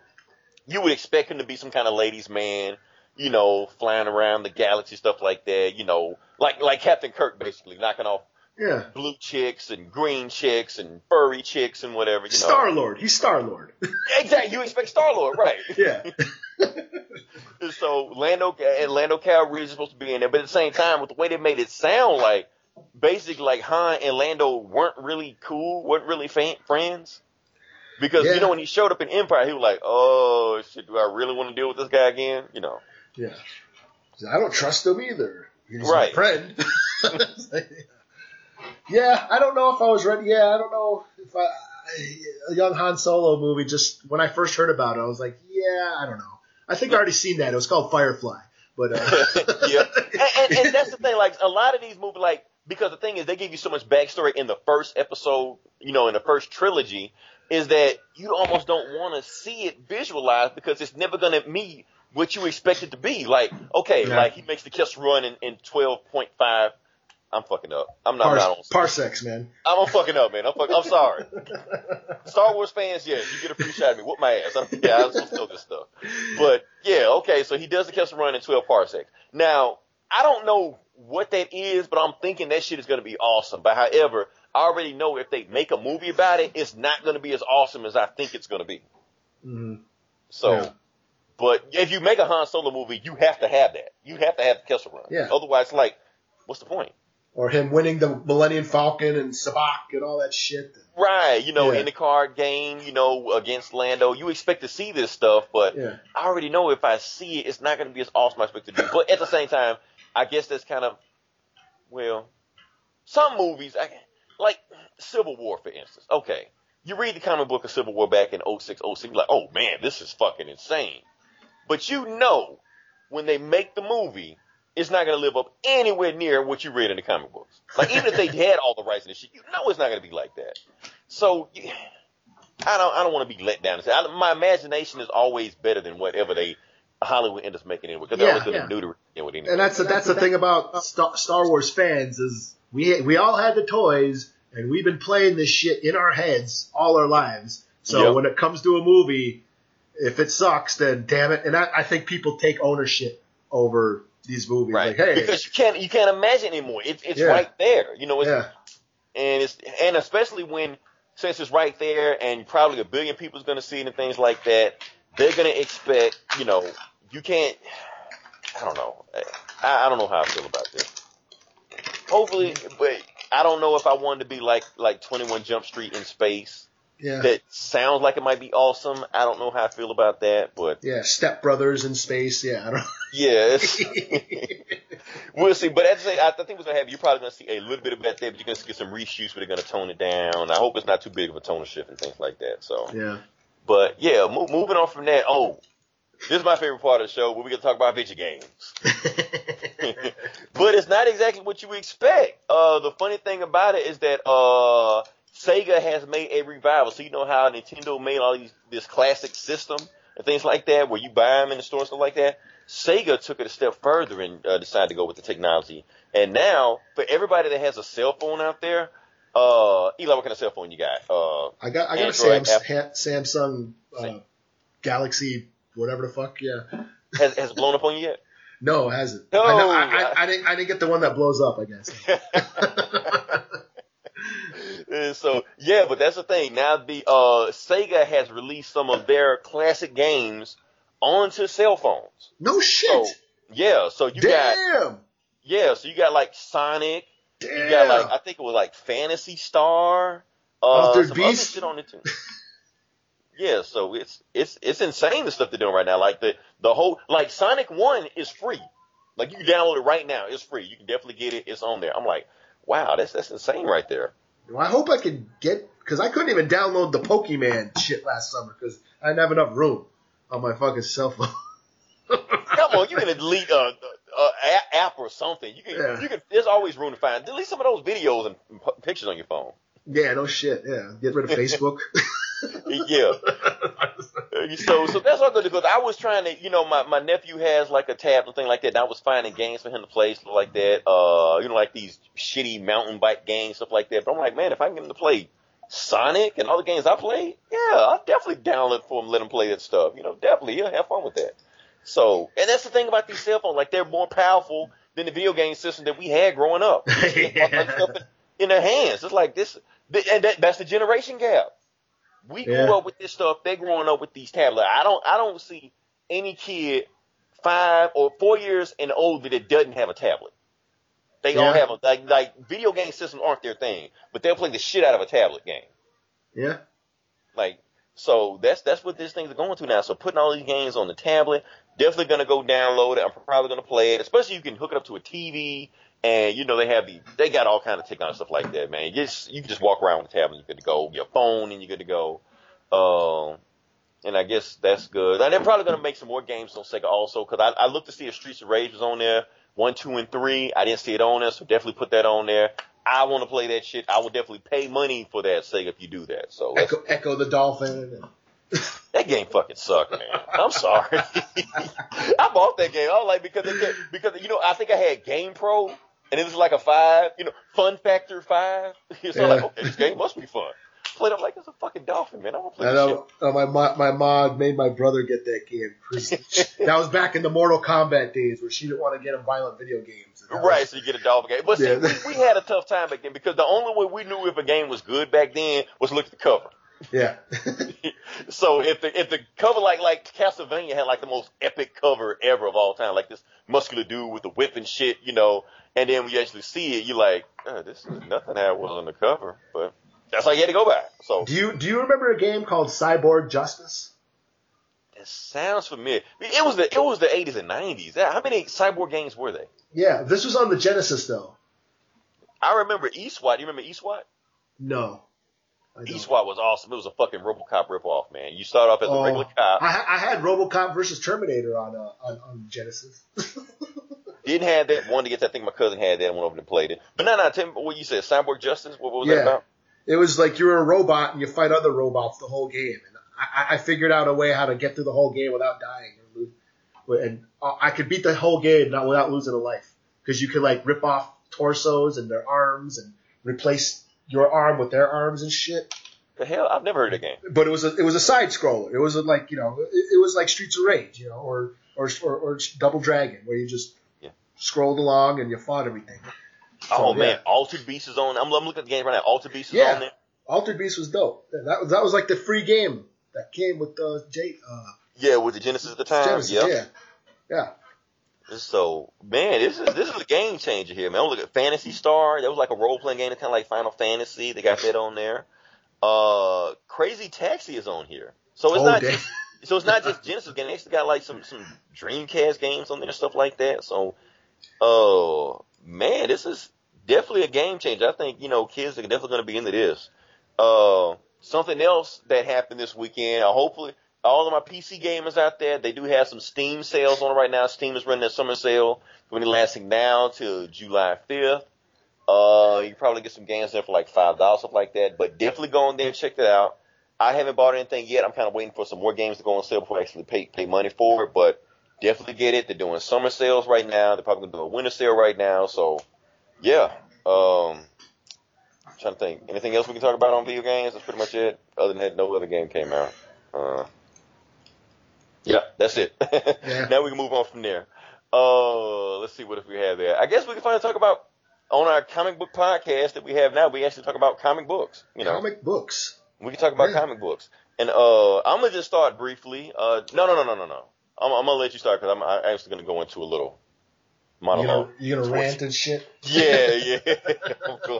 You would expect him to be some kind of ladies' man, you know, flying around the galaxy, stuff like that. You know, like like Captain Kirk, basically knocking off Yeah. blue chicks and green chicks and furry chicks and whatever. You know, Star Lord. He's Star Lord. exactly. You expect Star Lord, right? yeah. So Lando and Lando Calrissian is supposed to be in there, but at the same time, with the way they made it sound like, basically like Han and Lando weren't really cool, weren't really fan, friends. Because Yeah. you know when he showed up in Empire, he was like, "Oh shit, do I really want to deal with this guy again?" You know. Yeah. I don't trust him either. He's Right. my friend. Yeah, I don't know if I was ready. Yeah, I don't know if I. A young Han Solo movie. Just when I first heard about it, I was like, yeah, I don't know. I think I already seen that. It was called Firefly. But uh, yeah, and, and, and that's the thing. Like a lot of these movies, like because the thing is, they give you so much backstory in the first episode, you know, in the first trilogy, is that you almost don't want to see it visualized because it's never going to meet what you expect it to be. Like, okay, Yeah. like he makes the kiss run in, in twelve point five. I'm fucking up. I'm not. pars- not on, parsecs, man. I'm, I'm fucking up, man. I'm, fuck, I'm sorry. Star Wars fans, yeah, you get a free shot at me. Whoop my ass. I don't, yeah, I was know this stuff. But yeah, okay, so he does the Kessel run in 12 parsecs. Now, I don't know what that is, but I'm thinking that shit is going to be awesome. But however, I already know if they make a movie about it, it's not going to be as awesome as I think it's going to be. Mhm. So, Yeah. but if you make a Han Solo movie, you have to have that. You have to have the Kessel run. Yeah. Otherwise, like, what's the point? Or him winning the Millennium Falcon and Sabacc and all that shit. Right, you know, Yeah. in the card game, you know, against Lando, you expect to see this stuff, but Yeah. I already know if I see it, it's not going to be as awesome as I expect to do. But at the same time, I guess that's kind of, well, some movies, I, like Civil War, for instance. Okay, you read the comic book of Civil War back in 06, 06, you're like, oh man, this is fucking insane. But you know, when they make the movie, it's not going to live up anywhere near what you read in the comic books. Like even if they had all the rights and shit, you know it's not going to be like that. So I don't, I don't want to be let down. I, my imagination is always better than whatever they Hollywood ends up making it because they're Yeah, always going yeah. to neuter it with anything. And that's the, that's the thing about Star, Star Wars fans is we we all had the toys and we've been playing this shit in our heads all our lives. So Yep. when it comes to a movie, if it sucks, then damn it. And I, I think people take ownership over these movies. right Like, hey, because you can't you can't imagine anymore. It's it's Yeah. right there. You know, it's, yeah, and it's and especially when since it's right there and probably a billion people's going to see it and things like that, they're going to expect. You know, you can't. I don't know. I, I don't know how I feel about this. Hopefully, but I don't know if I wanted to be like like Twenty One Jump Street in space. Yeah, That sounds like it might be awesome. I don't know how I feel about that, but yeah. Step Brothers in space. Yeah, I don't. yeah, we'll see. But at the same, I think what's gonna happen, you're probably gonna see a little bit of that there, but you're gonna get some reshoots where they're gonna tone it down. I hope it's not too big of a tonal shift and things like that. So, Yeah, but yeah, mo- moving on from that. Oh, this is my favorite part of the show where we gonna talk about video games. but it's not exactly what you expect. Uh, the funny thing about it is that uh, Sega has made a revival. So you know how Nintendo made all these this classic system and things like that, where you buy them in the store and stuff like that. Sega took it a step further and uh, decided to go with the technology. And now, for everybody that has a cell phone out there, uh, Eli, what kind of cell phone you got? Uh, I got I got a Sam, Samsung uh. Galaxy, whatever the fuck. Yeah, has has it blown up on you yet? no, it hasn't. No, I, know- I- I, I didn't I didn't get the one that blows up. I guess. And so yeah, but that's the thing. Now the uh, Sega has released some of their classic games onto cell phones. No shit. So yeah, so you got Damn. yeah, so you got like Sonic. Damn. You got like I think it was like Phantasy Star. Uh, Altered some Beast? other shit on it too. yeah, so it's it's it's insane the stuff they're doing right now. Like the the whole like Sonic One is free. Like you can download it right now. It's free. You can definitely get it. It's on there. I'm like, wow, that's that's insane right there. Well, I hope I can get because I couldn't even download the Pokemon shit last summer because I didn't have enough room on my fucking cell phone. Come on, you can delete a, a, a a- app or something. You can, Yeah. you can. There's always room to find. Delete some of those videos and p- pictures on your phone. yeah, no shit. Yeah, get rid of Facebook. Yeah. So, so that's all good because I was trying to, you know, my, my nephew has like a tab and thing like that. And I was finding games for him to play stuff like that. Uh, you know, like these shitty mountain bike games, stuff like that. But I'm like, man, if I can get him to play Sonic and all the games I played, yeah, I'll definitely download for him, let him play that stuff. You know, definitely, he'll have fun with that. So, and that's the thing about these cell phones. Like they're more powerful than the video game system that we had growing up. Yeah. In- in their hands. It's like this, and that, that's the generation gap. We grew up with this stuff. They're growing up with these tablets. I don't, I don't see any kid five or four years and older that doesn't have a tablet. They all Yeah. have a like like video game systems aren't their thing, but they'll play the shit out of a tablet game. Yeah. Like so that's that's what these things are going to now. So putting all these games on the tablet, definitely gonna go download it. I'm probably gonna play it, especially you can hook it up to a TV. And you know they have the they got all kind of technology stuff like that, man. You just you can just walk around with the tablet, you're good to go. Your phone, and you're good to go. Um, and I guess that's good. And they're probably gonna make some more games on Sega also, because I, I looked to see if Streets of Rage was on there, one, two, and three. I didn't see it on there, so definitely put that on there. I want to play that shit. I will definitely pay money for that Sega if you do that. So Ecco, Ecco the Dolphin. that game fucking sucked, man. I'm sorry. I bought that game. I was like because kept, because you know I think I had Game Pro and it was like a five, you know, Fun Factor five. So I'm like, okay, this game must be fun. Played. I'm like, it's a fucking dolphin, man. I want to play I this know uh, my my mom made my brother get that game. that was back in the Mortal Kombat days where she didn't want to get him violent video games. Right, so you get a dolphin game. But see, we, we had a tough time back then because the only way we knew if a game was good back then was look at the cover. Yeah. so if the if the cover like like Castlevania had like the most epic cover ever of all time, like this muscular dude with the whip and shit, you know, and then when you actually see it, you're like, oh, this is nothing that was on the cover, but that's how you had to go by. So do you do you remember a game called Cyborg Justice? it sounds familiar. It was the it was the 80s and 90s. How many cyborg games were they? Yeah, this was on the Genesis though. I remember ESWAT. Do you remember ESWAT? No. I don't. Was awesome. It was a fucking RoboCop ripoff, man. You start off as a Oh, regular cop. I, I had RoboCop versus Terminator on uh, on, on Genesis. Didn't have that. one to get that. I think my cousin had that. and Went over and played it. But no, no. Tell me what you said. Cyborg Justice. What, what was Yeah. that about? it was like you're a robot and you fight other robots the whole game. And I, I figured out a way how to get through the whole game without dying. or lose- And uh, I could beat the whole game not without losing a life because you could like rip off torsos and their arms and replace your arm with their arms and shit. The hell? I've never heard of the game. But it was a it was a side scroller. It was a, like you know it, it was like Streets of Rage, you know, or or or, or Double Dragon where you just Yeah. scrolled along and you fought everything. Oh So, man, yeah. Altered Beast is on. I'm, I'm looking at the game right now. Altered Beast is Yeah. on there. Altered Beast was dope. That was that was like the free game that came with the J uh, Yeah, with the Genesis at the time. Genesis. Yep. Yeah, yeah. So man, this is this is a game changer here, man. Look at Phantasy Star. That was like a role playing game, kind of like Final Fantasy. They got that on there. Uh, Crazy Taxi is on here. So it's Oh, not damn. just so it's not just Genesis game. They actually got like some some Dreamcast games on there, and stuff like that. So, oh man, this is definitely a game changer. I think you know kids are definitely going to be into this. Uh, something else that happened this weekend. Uh, hopefully, all of my PC gamers out there, they do have some Steam sales on right now. Steam is running their summer sale, going to lasting now till July 5th. Uh, you probably get some games there for like five dollars, something like that. But definitely go on there and check it out. I haven't bought anything yet. I'm kind of waiting for some more games to go on sale before I actually pay pay money for it. But definitely get it. They're doing summer sales right now. They're probably gonna do a winter sale right now. So yeah. Um, trying to think. Anything else we can talk about on video games? That's pretty much it. Other than that, no other game came out. Uh, yeah, that's it. Yeah. now we can move on from there. Uh, let's see what if we have there. I guess we can finally talk about on our comic book podcast that we have now. We actually talk about comic books. You know, Comic books. we can talk about Yeah. comic books. And uh, I'm gonna just start briefly. Uh, no, no, no, no, no, no. I'm, I'm gonna let you start because I'm, I'm actually gonna go into a little You gonna monologue. you gonna rant and shit. Yeah, yeah.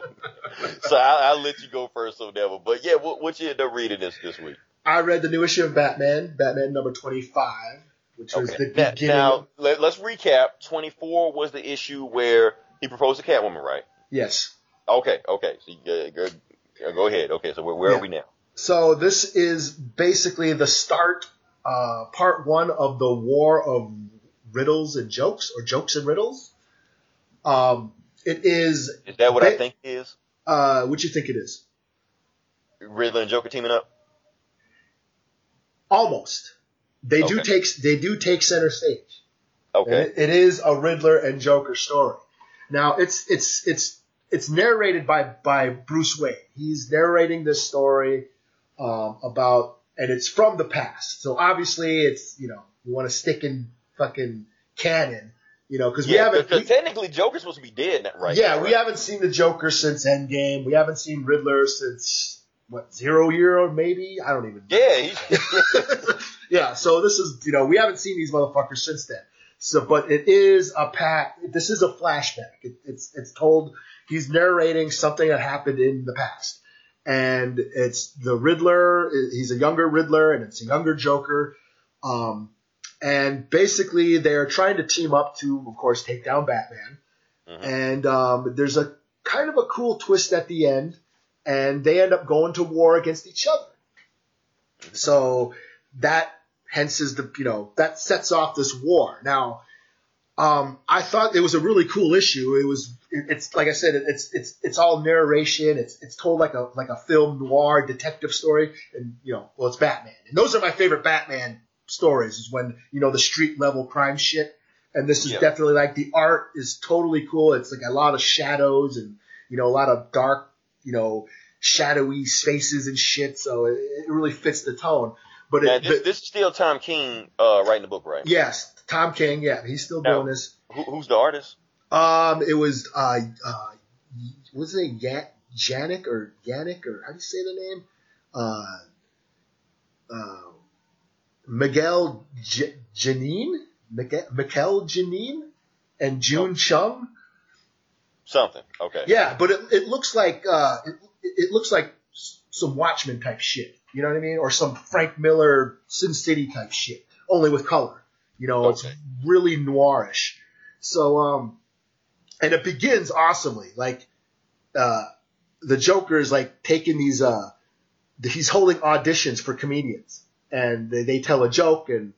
So I'll, I'll let you go first on that one. But yeah, what, what you end up reading this this week? I read the new issue of Batman, Batman number twenty five, which was the beginning. now let, let's recap. 24 was the issue where he proposed to Catwoman, right? yes. Okay, okay. So you, uh, go, go ahead. Okay, so where, where Yeah. are we now? So this is basically the start, uh, part one of the war of riddles and jokes, or jokes and riddles. Um, it is. Is that what I think it is? Uh, what you think it is? Riddler and Joker teaming up? Almost. They do take they do take center stage. Okay. And it- it is a Riddler and Joker story. Now it's it's it's it's narrated by by Bruce Wayne. He's narrating this story um, about, and it's from the past. So obviously, it's you know you want to stick in fucking canon, you know, because we haven't. because we- technically Joker's supposed to be dead right? yeah, now, we haven't seen the Joker since Endgame. We haven't seen Riddler since what zero year maybe I don't even. know. Yeah, yeah, so this is you know we haven't seen these motherfuckers since then. So, but it is a pack. This is a flashback. It, it's it's told. He's narrating something that happened in the past, and it's the Riddler. He's a younger Riddler, and it's a younger Joker. Um, and basically, they're trying to team up to, of course, take down Batman. Mhm. And um, there's a kind of a cool twist at the end, and they end up going to war against each other. So that hence is the you know that sets off this war. Now, um, I thought it was a really cool issue. It was it's like I said, it's it's it's all narration. It's it's told like a like a film noir detective story, and you know, well, it's Batman, and those are my favorite Batman stories. Is when you know the street level crime shit. And this is Yeah. definitely like the art is totally cool. It's like a lot of shadows and you know a lot of dark, you know, shadowy spaces and shit. So it, it really fits the tone. But it, this, but- this is still Tom King uh, writing the book, right? yes, Tom King, yeah, he's still Now- doing this. Who, who's the artist? Um, it was uh uh, what's his name? Ya- Janik or Yannick or how do you say the name? Uh, uh, Miguel J- Janine, Miguel, Miguel Janine, and June Chung. Something. Okay. Yeah, but it, it looks like uh, it, it looks like some Watchmen type shit. You know what I mean? Or some Frank Miller Sin City type shit, only with color. You know, it's really noirish. So, um, and it begins awesomely. Like, uh, the Joker is like taking these, uh, he's holding auditions for comedians, and they, they tell a joke and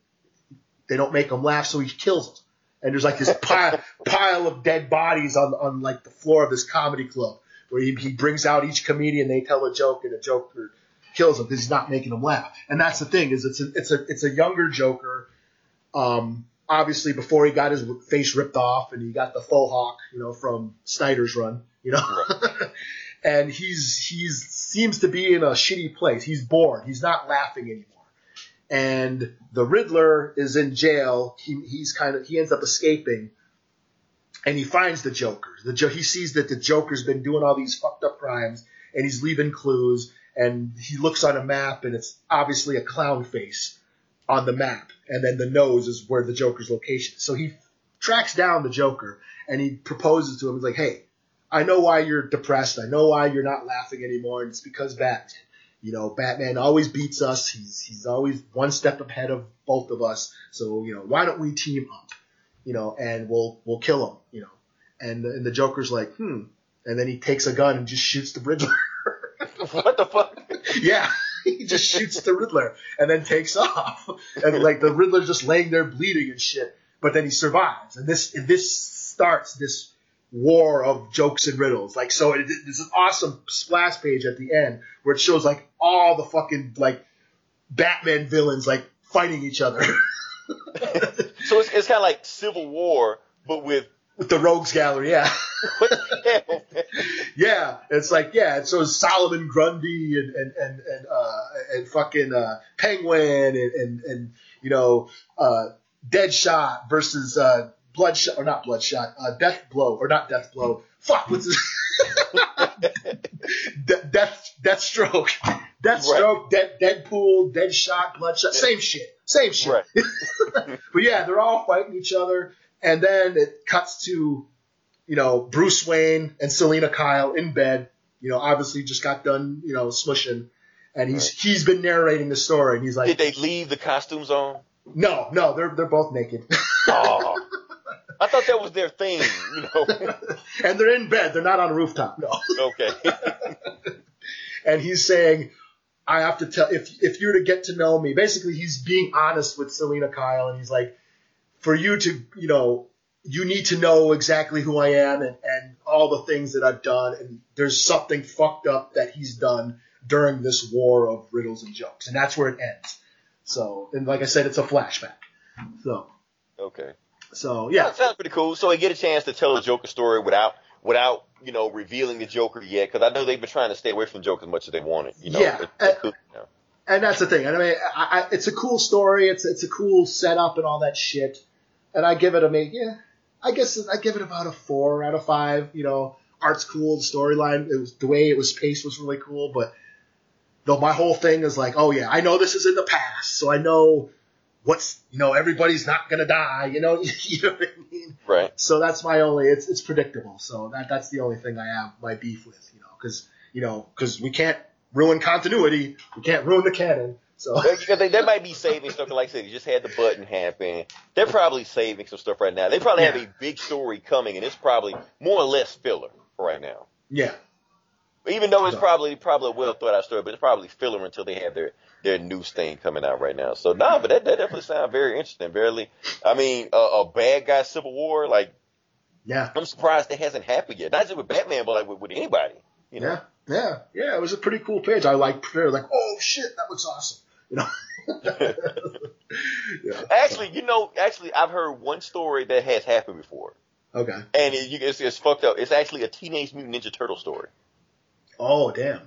they don't make him laugh, so he kills them. And there's like this pile, pile of dead bodies on, on like the floor of this comedy club where he, he brings out each comedian, they tell a joke, and the Joker kills him because he's not making them laugh. And that's the thing is it's a, it's a, it's a younger Joker. Um, obviously before he got his face ripped off and he got the faux hawk, you know, from Snyder's run, you know, and he's, he's seems to be in a shitty place. He's bored. He's not laughing anymore. And the Riddler is in jail. He, he's kind of, he ends up escaping and he finds the Joker. The jo- he sees that the Joker's been doing all these fucked up crimes, and he's leaving clues. And he looks on a map, and it's obviously a clown face on the map, and then the nose is where the Joker's location. is. So he tracks down the Joker, and he proposes to him. He's like, "Hey, I know why you're depressed. I know why you're not laughing anymore, and it's because Batman. You know, Batman always beats us. He's he's always one step ahead of both of us. So you know, why don't we team up? You know, and we'll we'll kill him. You know, and and the Joker's like, hmm. And then he takes a gun and just shoots the Riddler. what the fuck? yeah, he just shoots the Riddler and then takes off. And like the Riddler's just laying there bleeding and shit. But then he survives. And this and this starts this war of jokes and riddles. Like so, it, there's an awesome splash page at the end where it shows like all the fucking like Batman villains like fighting each other So it's, it's kind of like Civil War, but with with the Rogues Gallery. Yeah. what the hell? man? Yeah, it's like yeah, and so it's Solomon Grundy and and and and, uh, and fucking uh, Penguin and, and and you know uh, Deadshot versus uh, Bloodshot or not Bloodshot, uh, Death Blow or not Death Blow. Fuck, what's this? De- Death stroke Deathstroke, Deathstroke, Dead Deadpool, Deadshot, Bloodshot, same shit, same shit. Right. But yeah, they're all fighting each other, and then it cuts to, you know, Bruce Wayne and Selina Kyle in bed. You know, obviously just got done, you know, smushing, and he's he's been narrating the story, and he's like, Did they leave the costumes on? no, no, they're they're both naked, Oh, I thought that was their thing. You know? and they're in bed. They're not on a rooftop. No, Okay. and he's saying. I have to tell if if you're to get to know me, basically he's being honest with Selina Kyle, and he's like, for you to you know you need to know exactly who I am and, and all the things that I've done, and there's something fucked up that he's done during this war of riddles and jokes, and that's where it ends. So, and like I said, it's a flashback. So, Okay. So Yeah, that sounds pretty cool. So they get a chance to tell a Joker story without without you know revealing the Joker yet, because I know they've been trying to stay away from Joker as much as they wanted. You know, Yeah. It- cool, you know. and that's the thing. I mean, I, I, it's a cool story. It's it's a cool setup and all that shit. and I give it a make. Yeah, I guess I give it about a four out of five. You know, art's cool, the storyline, it was the way it was paced was really cool, but though my whole thing is like, oh yeah, I know this is in the past, so I know what's you know everybody's not gonna die. You know, you know what I mean. Right. So that's my only. It's it's predictable. So that that's the only thing I have my beef with. You know, because you know because we can't ruin continuity. We can't ruin the canon. So they, they might be saving stuff. Like I said, they just had the button happen. They're probably saving some stuff right now. They probably have a big story coming, and it's probably more or less filler for right now. yeah, Even though it's probably probably a well thought out story, but it's probably filler until they have their their news thing coming out right now. So no, but that, that definitely sounds very interesting. Barely, I mean, a, a bad guy Civil War. Like yeah, I'm surprised that hasn't happened yet. Not just with Batman, but like with, with anybody. You know. yeah, yeah, yeah. It was a pretty cool page. I like like, oh shit, that looks awesome. You know. yeah. Actually, you know, actually, I've heard one story that has happened before, Okay. and it, you, it's, it's fucked up. It's actually a Teenage Mutant Ninja Turtle story. Oh damn.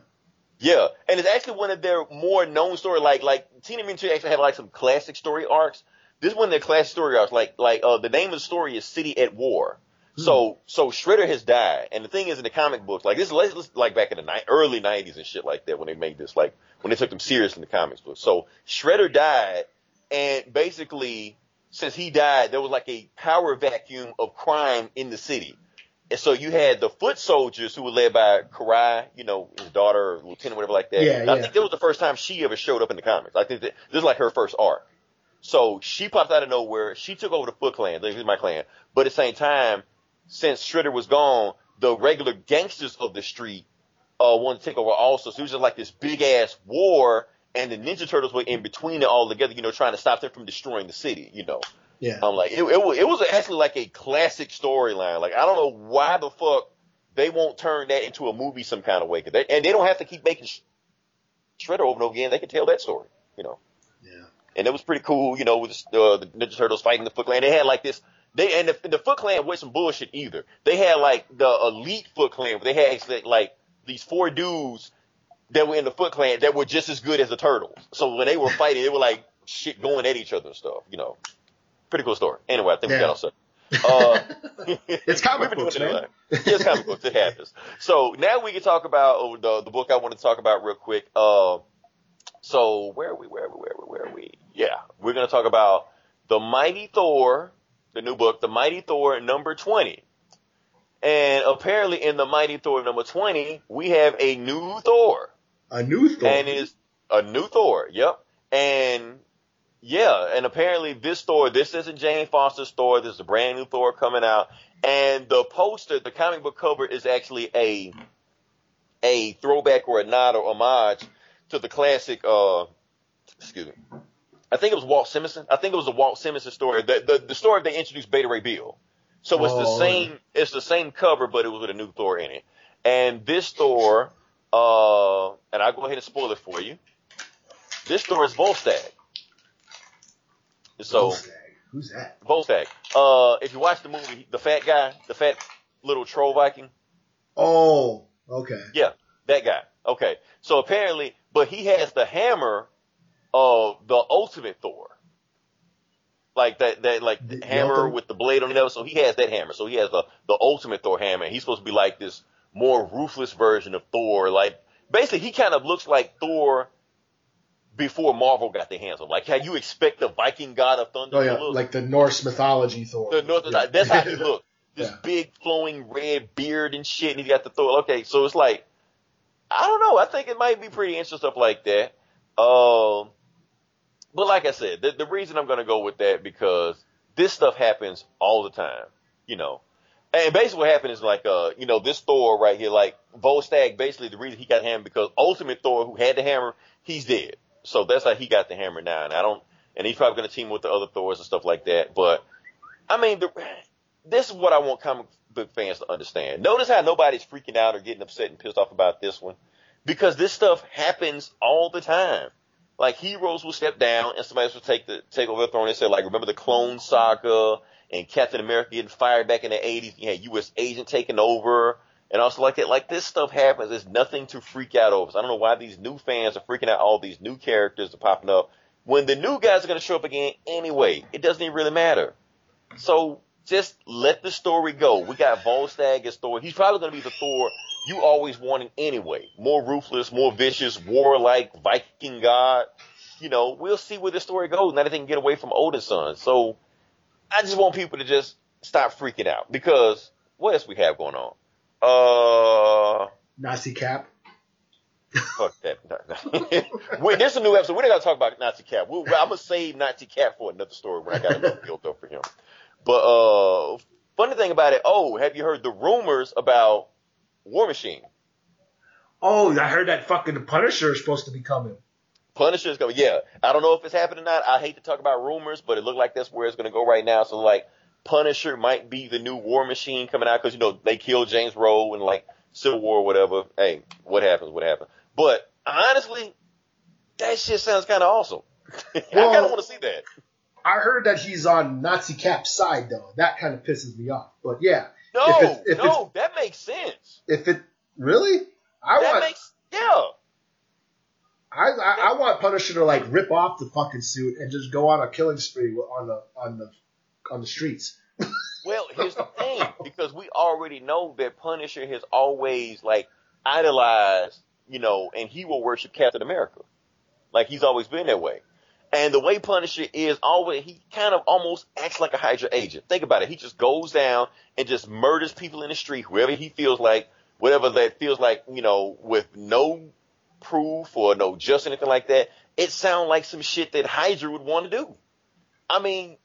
Yeah, and it's actually one of their more known story. Like like Teenage Mutant Ninja actually have like some classic story arcs. This is one of their classic story arcs. Like like uh, the name of the story is City at War. So so Shredder has died, and the thing is in the comic books, like this is like back in the ni- early '90s and shit like that when they made this, like when they took them serious in the comics books. So Shredder died, and basically since he died, there was like a power vacuum of crime in the city. And so you had the foot soldiers who were led by Karai, you know, his daughter, lieutenant, whatever like that. Yeah, And I think that was the first time she ever showed up in the comics. I think that this is like her first arc. So she popped out of nowhere. She took over the Foot Clan. This is my clan. But at the same time, since Shredder was gone, the regular gangsters of the street uh, wanted to take over also. So it was just like this big ass war, and the Ninja Turtles were in between it all together, you know, trying to stop them from destroying the city, you know. Yeah. I'm like, it, it, was, it was actually like a classic storyline. Like, I don't know why the fuck they won't turn that into a movie some kind of way. they, and they don't have to keep making Shredder over and over again. They can tell that story, you know. Yeah. And it was pretty cool, you know, with the, uh, the Ninja Turtles fighting the Foot Clan. They had like this, they, and the, the Foot Clan wasn't some bullshit either. They had like the elite Foot Clan, they had like these four dudes that were in the Foot Clan that were just as good as the Turtles. So when they were fighting, they were like shit going at each other and stuff, you know. Pretty cool story. Anyway, I think we Yeah. got off subject. Uh, It's comic we've been books, doing it man. a lot. Yeah, it's comic books. It happens. So now we can talk about oh, the the book I want to talk about real quick. Uh, so where are we? Where are we? Where are we? Where are we? Yeah, we're gonna talk about the Mighty Thor, the new book, the Mighty Thor number twenty. And apparently, in the Mighty Thor number twenty, we have a new Thor A new Thor. and it's a new Thor. Yep. And yeah, and apparently this Thor, this isn't Jane Foster's Thor. This is a brand new Thor coming out, and the poster, the comic book cover, is actually a a throwback or a nod or homage to the classic. uh Excuse me. I think it was Walt Simonson. I think it was a Walt Simonson story. The the, the story they introduced Beta Ray Bill. So it's the Oh, same. It's the same cover, but it was with a new Thor in it. And this Thor, uh, and I'll go ahead and spoil it for you. This Thor is Volstagg. So Volstagg. Who's that? Volstagg. Uh, if you watch the movie, the fat guy, the fat little troll Viking, Oh, okay. Yeah, that guy. Okay. So apparently, but he has the hammer of the ultimate Thor. Like that, that like The- the hammer ultimate- with the blade on it. So he has that hammer. So he has the the ultimate Thor hammer. He's supposed to be like this more ruthless version of Thor. Like basically, he kind of looks like Thor before Marvel got their hands on. Like how you expect the Viking god of thunder Oh to look. like the Norse mythology Thor. The North, Yeah. That's how he looked. This Yeah. big flowing red beard and shit, and he got the Thor. Okay, so it's like, I don't know. I think it might be pretty interesting stuff like that. Um, but like I said, the, the reason I'm going to go with that because this stuff happens all the time, you know. And basically what happened is like, uh, you know, this Thor right here, like Volstagg, basically the reason he got the hammer because Ultimate Thor, who had the hammer, he's dead. So that's how he got the hammer now. And I don't, and he's probably going to team with the other Thors and stuff like that. But I mean, the, this is what I want comic book fans to understand. Notice how nobody's freaking out or getting upset and pissed off about this one because this stuff happens all the time. Like heroes will step down and somebody else will take the take over the throne. They say like, remember the Clone Saga and Captain America getting fired back in the '80s. You had U.S. agent taking over and also like that. Like this stuff happens. There's nothing to freak out over. So I don't know why these new fans are freaking out. All these new characters are popping up when the new guys are going to show up again anyway. It doesn't even really matter. So just let the story go. We got Volstagg as Thor. He's probably going to be the Thor you always wanted anyway. More ruthless, more vicious, warlike, Viking god. You know, we'll see where this story goes. Now they can get away from Odin's son. So I just want people to just stop freaking out because what else we have going on? Uh, Nazi cap. fuck that. Wait, there's a new episode. We're not gonna talk about Nazi Cap. We'll, I'm gonna save Nazi Cap for another story when I got enough guilt up for him. But uh, funny thing about it. Oh, have you heard the rumors about War Machine? Oh, I heard that fucking Punisher is supposed to be coming. Punisher is coming. Yeah, I don't know if it's happening or not. I hate to talk about rumors, but it looked like that's where it's gonna go right now. So like, Punisher might be the new War Machine coming out because you know they killed James Rowe and like Civil War or whatever. Hey, what happens? What happens? But honestly, that shit sounds kind of awesome. I kind of want to see that. I heard that he's on Nazi Cap's side though. That kind of pisses me off. But yeah, No, If it's- if no, that makes sense. if it really, I that want makes yeah. I, I I want Punisher to like rip off the fucking suit and just go on a killing spree on the on the on the streets. Well, here's the thing, because we already know that Punisher has always like idolized, you know, and he will worship Captain America. Like he's always been that way. And the way Punisher is always, he kind of almost acts like a Hydra agent. Think about it. He just goes down and just murders people in the street, whoever he feels like, whatever that feels like, you know, with no proof or no just anything like that. It sounds like some shit that Hydra would want to do. I mean,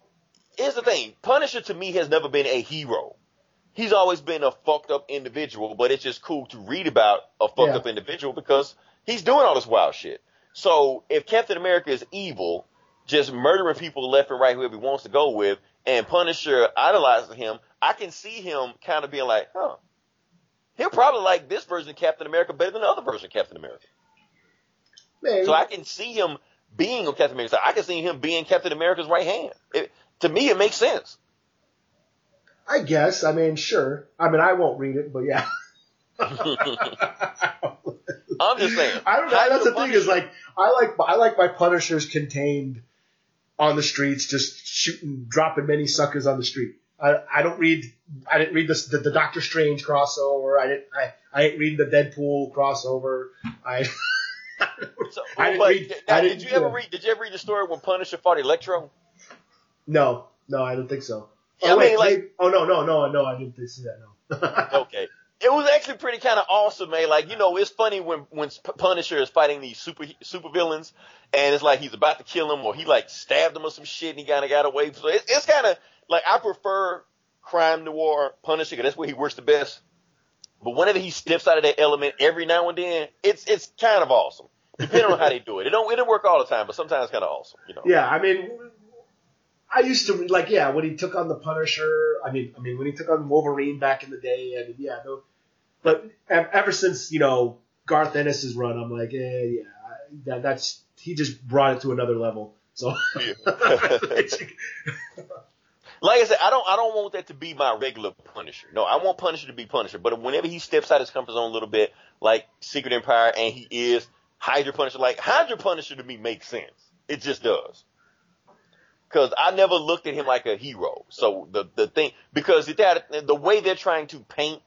here's the thing. Punisher to me has never been a hero. He's always been a fucked up individual, but it's just cool to read about a fucked Yeah. up individual because he's doing all this wild shit. So if Captain America is evil, just murdering people left and right, whoever he wants to go with, and Punisher idolizes him, I can see him kind of being like, huh. He'll probably like this version of Captain America better than the other version of Captain America. Man, So I can see him being on Captain America's side. I can see him being Captain America's right hand. It, to me, it makes sense. I guess. I mean, sure. I mean, I won't read it, but yeah. I'm just saying. I don't know. That's the thing is like I like I like my Punishers contained on the streets, just shooting, dropping many suckers on the street. I, I don't read. I didn't read this, the the Doctor Strange crossover. I didn't. I I ain't read the Deadpool crossover. I. So, I didn't read- now, I did didn't- you ever read? Did you ever read the story when Punisher fought Electro? No, no, I don't think so. Yeah, oh, I wait, mean, like- oh no, no, no, no, I didn't see that. No. Okay, it was actually pretty kind of awesome, man. Like you know, it's funny when when Punisher is fighting these super super villains, and it's like he's about to kill him, or he like stabbed him or some shit, and he kind of got away. So it, it's kind of like I prefer crime noir Punisher because that's where he works the best. But whenever he steps out of that element every now and then, it's it's kind of awesome. Depending on how they do it, it don't it don't work all the time, but sometimes it's kind of awesome, you know. Yeah, I mean, I used to like yeah when he took on the Punisher. I mean, I mean when he took on Wolverine back in the day. I mean, yeah, no, but ever since you know Garth Ennis's run, I'm like, eh, yeah, that, that's he just brought it to another level. So like I said, I don't I don't want that to be my regular Punisher. No, I want Punisher to be Punisher. But whenever he steps out his comfort zone a little bit, like Secret Empire, and he is Hydra Punisher, like Hydra Punisher to me makes sense. It just does. Because I never looked at him like a hero. So the the thing because that the way they're trying to paint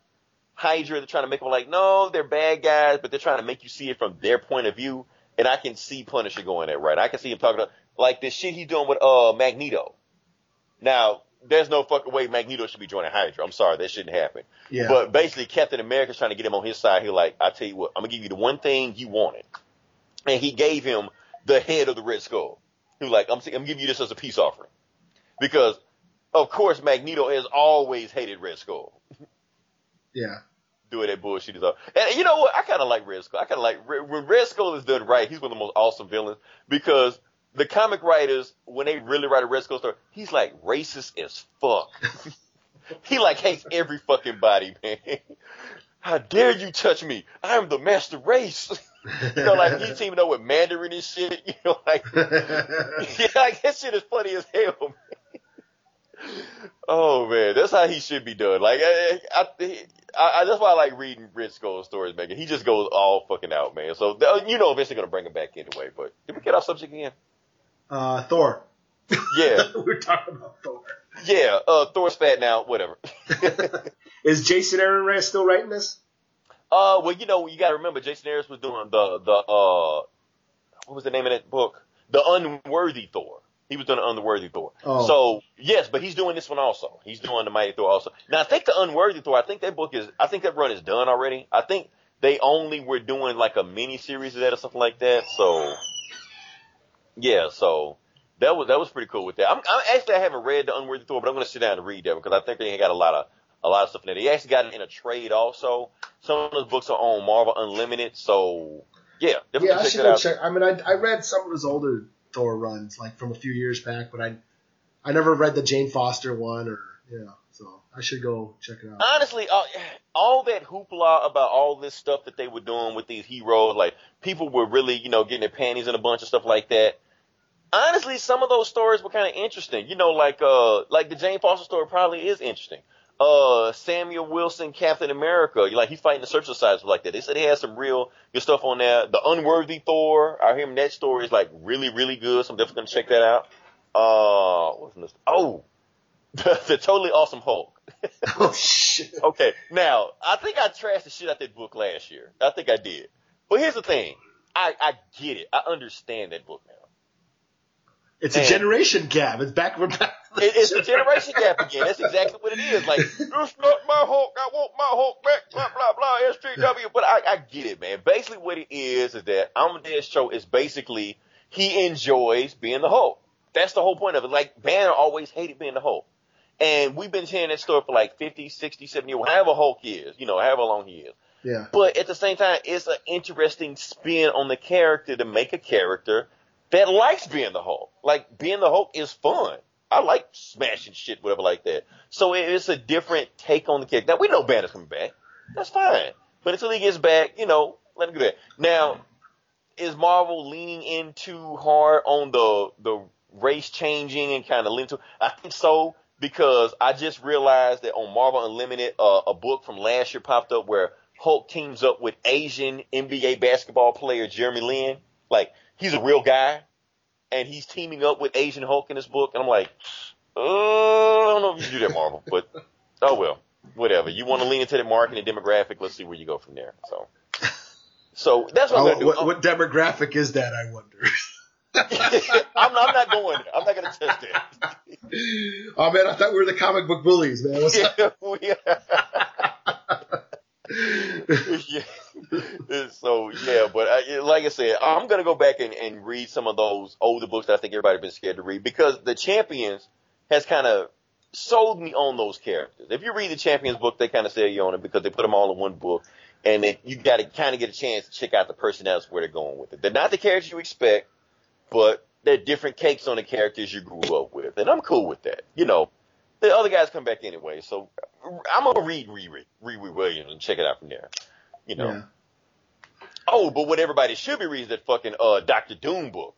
Hydra, they're trying to make them like no, they're bad guys, but they're trying to make you see it from their point of view. And I can see Punisher going there, right? I can see him talking about like the shit he's doing with uh Magneto. Now, there's no fucking way Magneto should be joining Hydra. I'm sorry, that shouldn't happen. yeah, But basically, Captain America's trying to get him on his side. He's like, I tell you what, I'm gonna give you the one thing you wanted, and he gave him the head of the Red Skull. He was like, I'm, I'm giving you this as a peace offering, because of course Magneto has always hated Red Skull. yeah, Doing that bullshit is up. And you know what? I kind of like Red Skull. I kind of like when Red Skull is done right. He's one of the most awesome villains because the comic writers, when they really write a Red Skull story, he's like racist as fuck. he like hates every fucking body, man. How dare you touch me? I am the master race. You know, like he didn't even know what Mandarin and shit. You know, like yeah, like that shit is funny as hell. Man. Oh man, that's how he should be done. Like I, I, I, I that's why I like reading Red Skull stories, man. He just goes all fucking out, man. So you know, eventually gonna bring him back anyway. But did we get off subject again? uh, Thor. Yeah. We're talking about Thor. yeah, uh, Thor's fat now. Whatever. Is Jason Aaron Reyes still writing this? Uh, well, you know, you got to remember, Jason Harris was doing the the uh, what was the name of that book? The Unworthy Thor. He was doing the Unworthy Thor. Oh. So yes, but he's doing this one also. He's doing the Mighty Thor also. Now I think the Unworthy Thor. I think that book is. I think that run is done already. I think they only were doing like a mini series of that or something like that. So yeah, so that was that was pretty cool with that. I'm, I'm actually I haven't read the Unworthy Thor, but I'm going to sit down and read that because I think they got a lot of a lot of stuff in there. They actually got it in a trade also. Some of those books are on Marvel Unlimited, so yeah, definitely Yeah, I check should it go out. check. I mean, I, I read some of his older Thor runs, like from a few years back, but I I never read the Jane Foster one, or yeah, so I should go check it out. Honestly, uh, all that hoopla about all this stuff that they were doing with these heroes, like people were really, you know, getting their panties in a bunch of stuff like that. Honestly, some of those stories were kind of interesting. You know, like uh, like the Jane Foster story probably is interesting. Uh, Samuel Wilson, Captain America, like he's fighting the Serpent Society like that. They said he has some real good stuff on there. The Unworthy Thor, I hear him that story is like really, really good. So I'm definitely gonna check that out. Uh, what's this? Oh, the, the totally awesome Hulk. oh shit! Okay, now I think I trashed the shit out that book last year. I think I did. But here's the thing. I, I get it. I understand that book now. It's a generation gap. It's back. We're back. It, it's a generation gap again. That's exactly what it is. Like, it's not my Hulk. I want my Hulk back. Blah blah blah. SJW. But I, I get it, man. Basically, what it is is that Amadeus Cho is basically he enjoys being the Hulk. That's the whole point of it. Like Banner always hated being the Hulk. And we've been hearing that story for like 50, 60, 70 years, however Hulk is, you know, however long he is. Yeah. But at the same time, it's an interesting spin on the character to make a character that likes being the Hulk. Like being the Hulk is fun. I like smashing shit, whatever like that. So it's a different take on the character. Now we know Banner's coming back. That's fine. But until he gets back, you know, let him do that. Now, is Marvel leaning in too hard on the the race changing and kind of leaning to? I think so because I just realized that on Marvel Unlimited, uh, a book from last year popped up where Hulk teams up with Asian NBA basketball player Jeremy Lin. Like he's a real guy, and he's teaming up with Asian Hulk in this book, and I'm like, uh, I don't know if you do that, Marvel, but oh well, whatever. You want to lean into the market and demographic? Let's see where you go from there. So. So that's what I'm Oh, gonna do. what, what demographic is that? I wonder. I'm, I'm not going there. I'm not going to test that. oh man, I thought we were the comic book bullies, man. What's? Yeah. So yeah, but I, like I said, I'm gonna go back and, and read some of those older books that I think everybody's been scared to read because the Champions has kind of sold me on those characters. If you read the Champions book, they kind of sell you on it because they put them all in one book, and it, you got to kind of get a chance to check out the personalities where they're going with it. They're not the characters you expect, but they're different cakes on the characters you grew up with, and I'm cool with that. You know, the other guys come back anyway, so I'm gonna read Riri, Riri Williams and check it out from there. You know. Yeah. Oh, but what everybody should be reading is that fucking uh Doctor Doom book.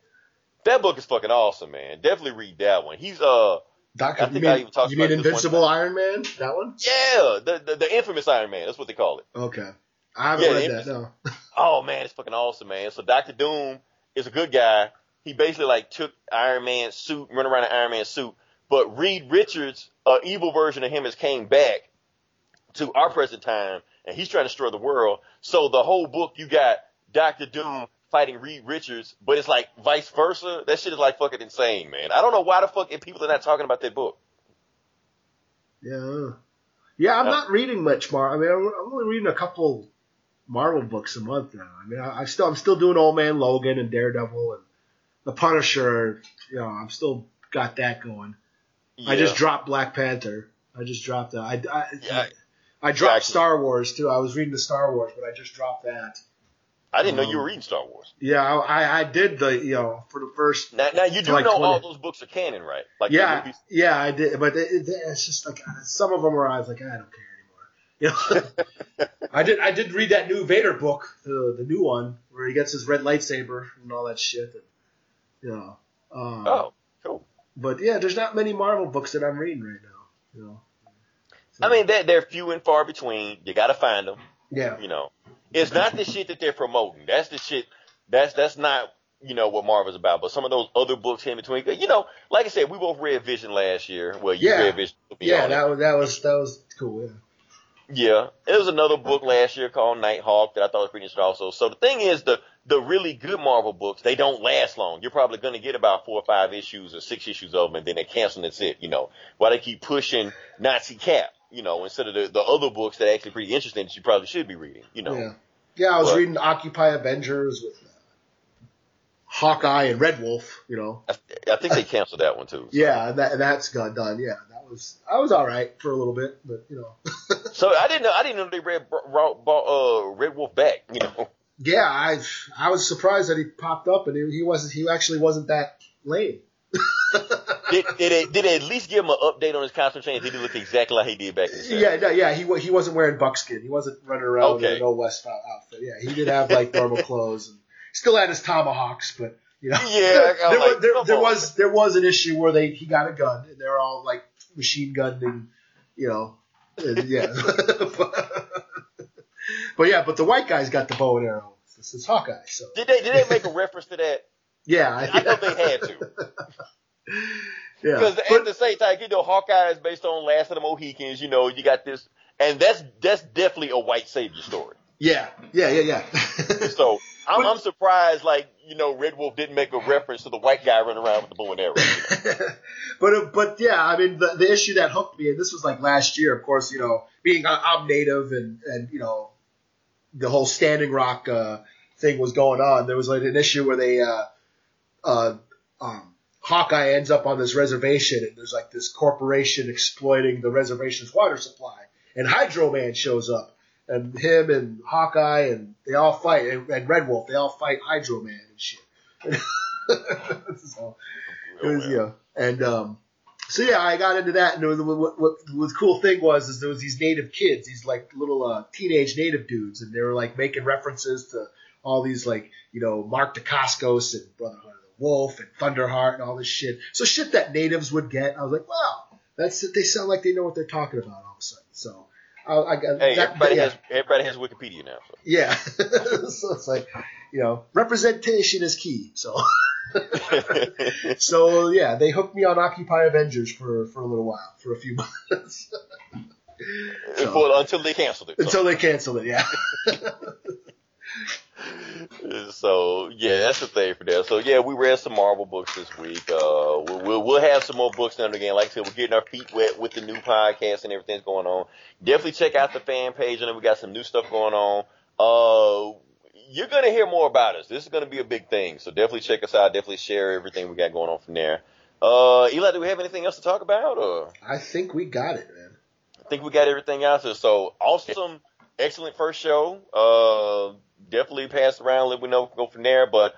That book is fucking awesome, man. Definitely read that one. He's uh Doctor, I you think I mean, even talked you mean Invincible. Iron Man? That one? yeah, the, the the infamous Iron Man. That's what they call it. Okay. I haven't Yeah, read that. No. Oh man, it's fucking awesome, man. So Doctor Doom is a good guy. He basically like took Iron Man's suit, run around in Iron Man's suit. But Reed Richards, uh, evil version of him, has came back to our present time, and he's trying to destroy the world. So the whole book, you got Doctor Doom fighting Reed Richards, but it's like vice versa. That shit is like fucking insane, man. I don't know why the fuck if people are not talking about that book. Yeah. Yeah, I'm Yeah. not reading much more. I mean, I'm, I'm only reading a couple Marvel books a month now. I mean, I, I still I'm still doing Old Man Logan and Daredevil and the Punisher. You know, I'm still got that going. I just dropped Black Panther. I just dropped that. I, I, Yeah. I dropped Exactly. Star Wars too. I was reading the Star Wars, but I just dropped that. I didn't know you Um, were reading Star Wars. Yeah, I, I- I did the you know for the first. Now, now you do like know 20 all those books are canon, right? Like yeah, movies? yeah, I did, but it, it, it's just like some of them where I was like, I don't care anymore. You know, I did. I did read that new Vader book, the the new one where he gets his red lightsaber and all that shit. And, you know, um, Oh, cool. but yeah, there's not many Marvel books that I'm reading right now. You know, I mean, they're, they're few and far between. You got to find them. yeah, You know, it's not the shit that they're promoting. That's the shit. That's that's not you know, what Marvel's about. But some of those other books in between, you know, like I said, we both read Vision last year. Well, you Yeah. read Vision. Yeah, that was that was that was cool. Yeah. Yeah, there was another book last year called Nighthawk that I thought was pretty interesting also. So the thing is, the the really good Marvel books they don't last long. You're probably going to get about four or five issues or six issues of them, and then they cancel and that's it. You know, why they keep pushing Nazi Cap, you know, instead of the the other books that are actually pretty interesting that you probably should be reading. You know, Yeah. Yeah, I was But- reading Occupy Avengers with uh, Hawkeye and Red Wolf. You know. I, I think they canceled that one too. Yeah, that, that's got done. Yeah, that was I was all right for a little bit, but you know. So I didn't know I didn't know they read Bro- Ro- Bo- uh, Red Wolf back. You know, Yeah, I I was surprised that he popped up and he, he wasn't he actually wasn't that lame. Did did they, did they at least give him an update on his costume change? Did he look exactly like he did back in the 70s? Yeah, no, yeah, he he wasn't wearing buckskin. He wasn't running around Okay. in an old West outfit. Yeah, he did have like normal clothes and still had his tomahawks, but you know, Yeah, there, like, was, there, there was there was an issue where they he got a gun and they're all like machine gunning, you know, and, yeah. but yeah, but the white guy's got the bow and arrow. This is Hawkeye, so Did they did they make a reference to that? Yeah, I thought they had to. yeah, Because at the same time, you know, Hawkeye is based on Last of the Mohicans. You know, you got this, and that's that's definitely a white savior story. yeah, yeah, yeah, yeah. So I'm, But- I'm surprised, like you know, Red Wolf didn't make a reference to the white guy running around with the bow and arrow. you know. but uh, but yeah, I mean the, the issue that hooked me, and this was like last year, of course, you know, being I- I'm native and and you know, the whole Standing Rock uh, thing was going on. There was like an issue where they uh, uh, um, Hawkeye ends up on this reservation, and there's like this corporation exploiting the reservation's water supply, and Hydro Man shows up. And him and Hawkeye and they all fight, and, and Red Wolf, they all fight Hydro Man and shit. so, it was, yeah. And um, so yeah, I got into that, and was, what, what, what the cool thing was is there was these native kids, these like little uh, teenage native dudes, and they were like making references to all these like you know Mark Dacascos and Brotherhood Wolf and Thunderheart and all this shit. So shit that natives would get. I was like, wow, that's they sound like they know what they're talking about all of a sudden. So. I, I got Hey, that, everybody yeah. has everybody has Wikipedia now. So. Yeah. so it's like, you know, representation is key. So, so yeah, they hooked me on Occupy Avengers for, for a little while, for a few months. So- until they canceled it. So. Until they canceled it, yeah. So yeah, that's the thing for that. So yeah, we read some Marvel books this week. Uh, we'll, we'll we'll have some more books done again. Like I said, we're getting our feet wet with the new podcast and everything's going on. Definitely check out the fan page, and then we got some new stuff going on. Uh, you're gonna hear more about us. This is gonna be a big thing. So definitely check us out. Definitely share everything we got going on from there. Uh, Eli, do we have anything else to talk about? Or I think we got it, man. I think we got everything out there. So awesome, excellent first show. Uh, definitely pass around. Let me know. Go from there. But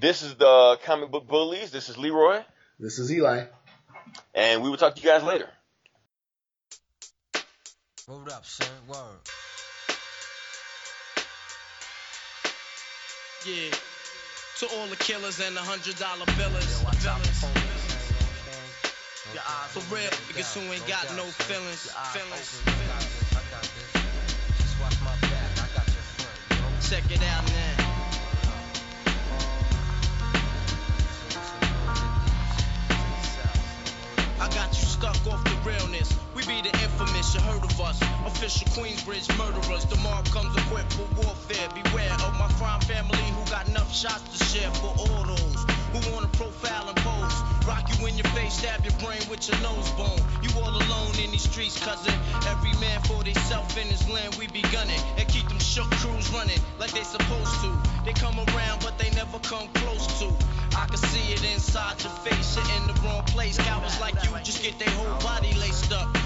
this is the comic book bullies. This is Leroy, This is Eli. and we will talk to you guys later. Word up, son. Word. Yeah. To all the killers and the hundred dollar billers. Yo, I top the billers. police. Your eyes For real, niggas who ain't got no feelings. Feelings. Check it out now. I got you stuck off the realness. We be the infamous, you heard of us. Official Queensbridge murderers. The Mobb comes equipped for warfare. Beware of my crime family who got enough shots to share for all those who wanna profile and pose. Rock you in your face, stab your brain with your nose bone. You all alone in these streets, cousin. Every man for theyself in his land, we be gunning. And keep them shook crews running like they supposed to. They come around, but they never come close to. I can see it inside your face, you're in the wrong place. Cowards like you just get their whole body laced up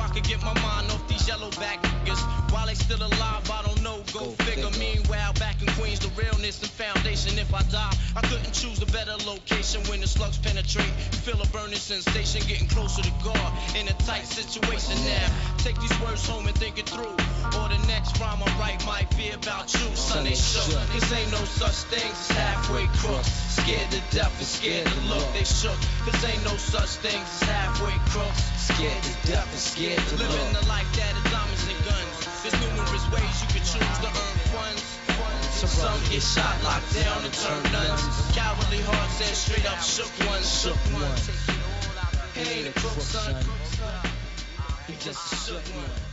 I could get my mind off these yellow back niggas. While they still alive, I don't know. Go, figure. Meanwhile, back in Queens, the realness and foundation. If I die, I couldn't choose a better location when the slugs penetrate. Feel a burning sensation, getting closer to God in a tight situation now. Take these words home and think it through. Or the next rhyme I write might be about you. Son, they shook. Cause ain't no such things as halfway crooks. Scared to death and scared to look. They shook. Cause ain't no such things as halfway crooks. Scared to death and scared to look. Living the life that is diamonds and guns. There's numerous ways you can choose to earn funds. Some get shot, locked down, and turn nuns. Cowardly hearts and straight up shook ones. Shook ones. He ain't crook, son. He just a shook one.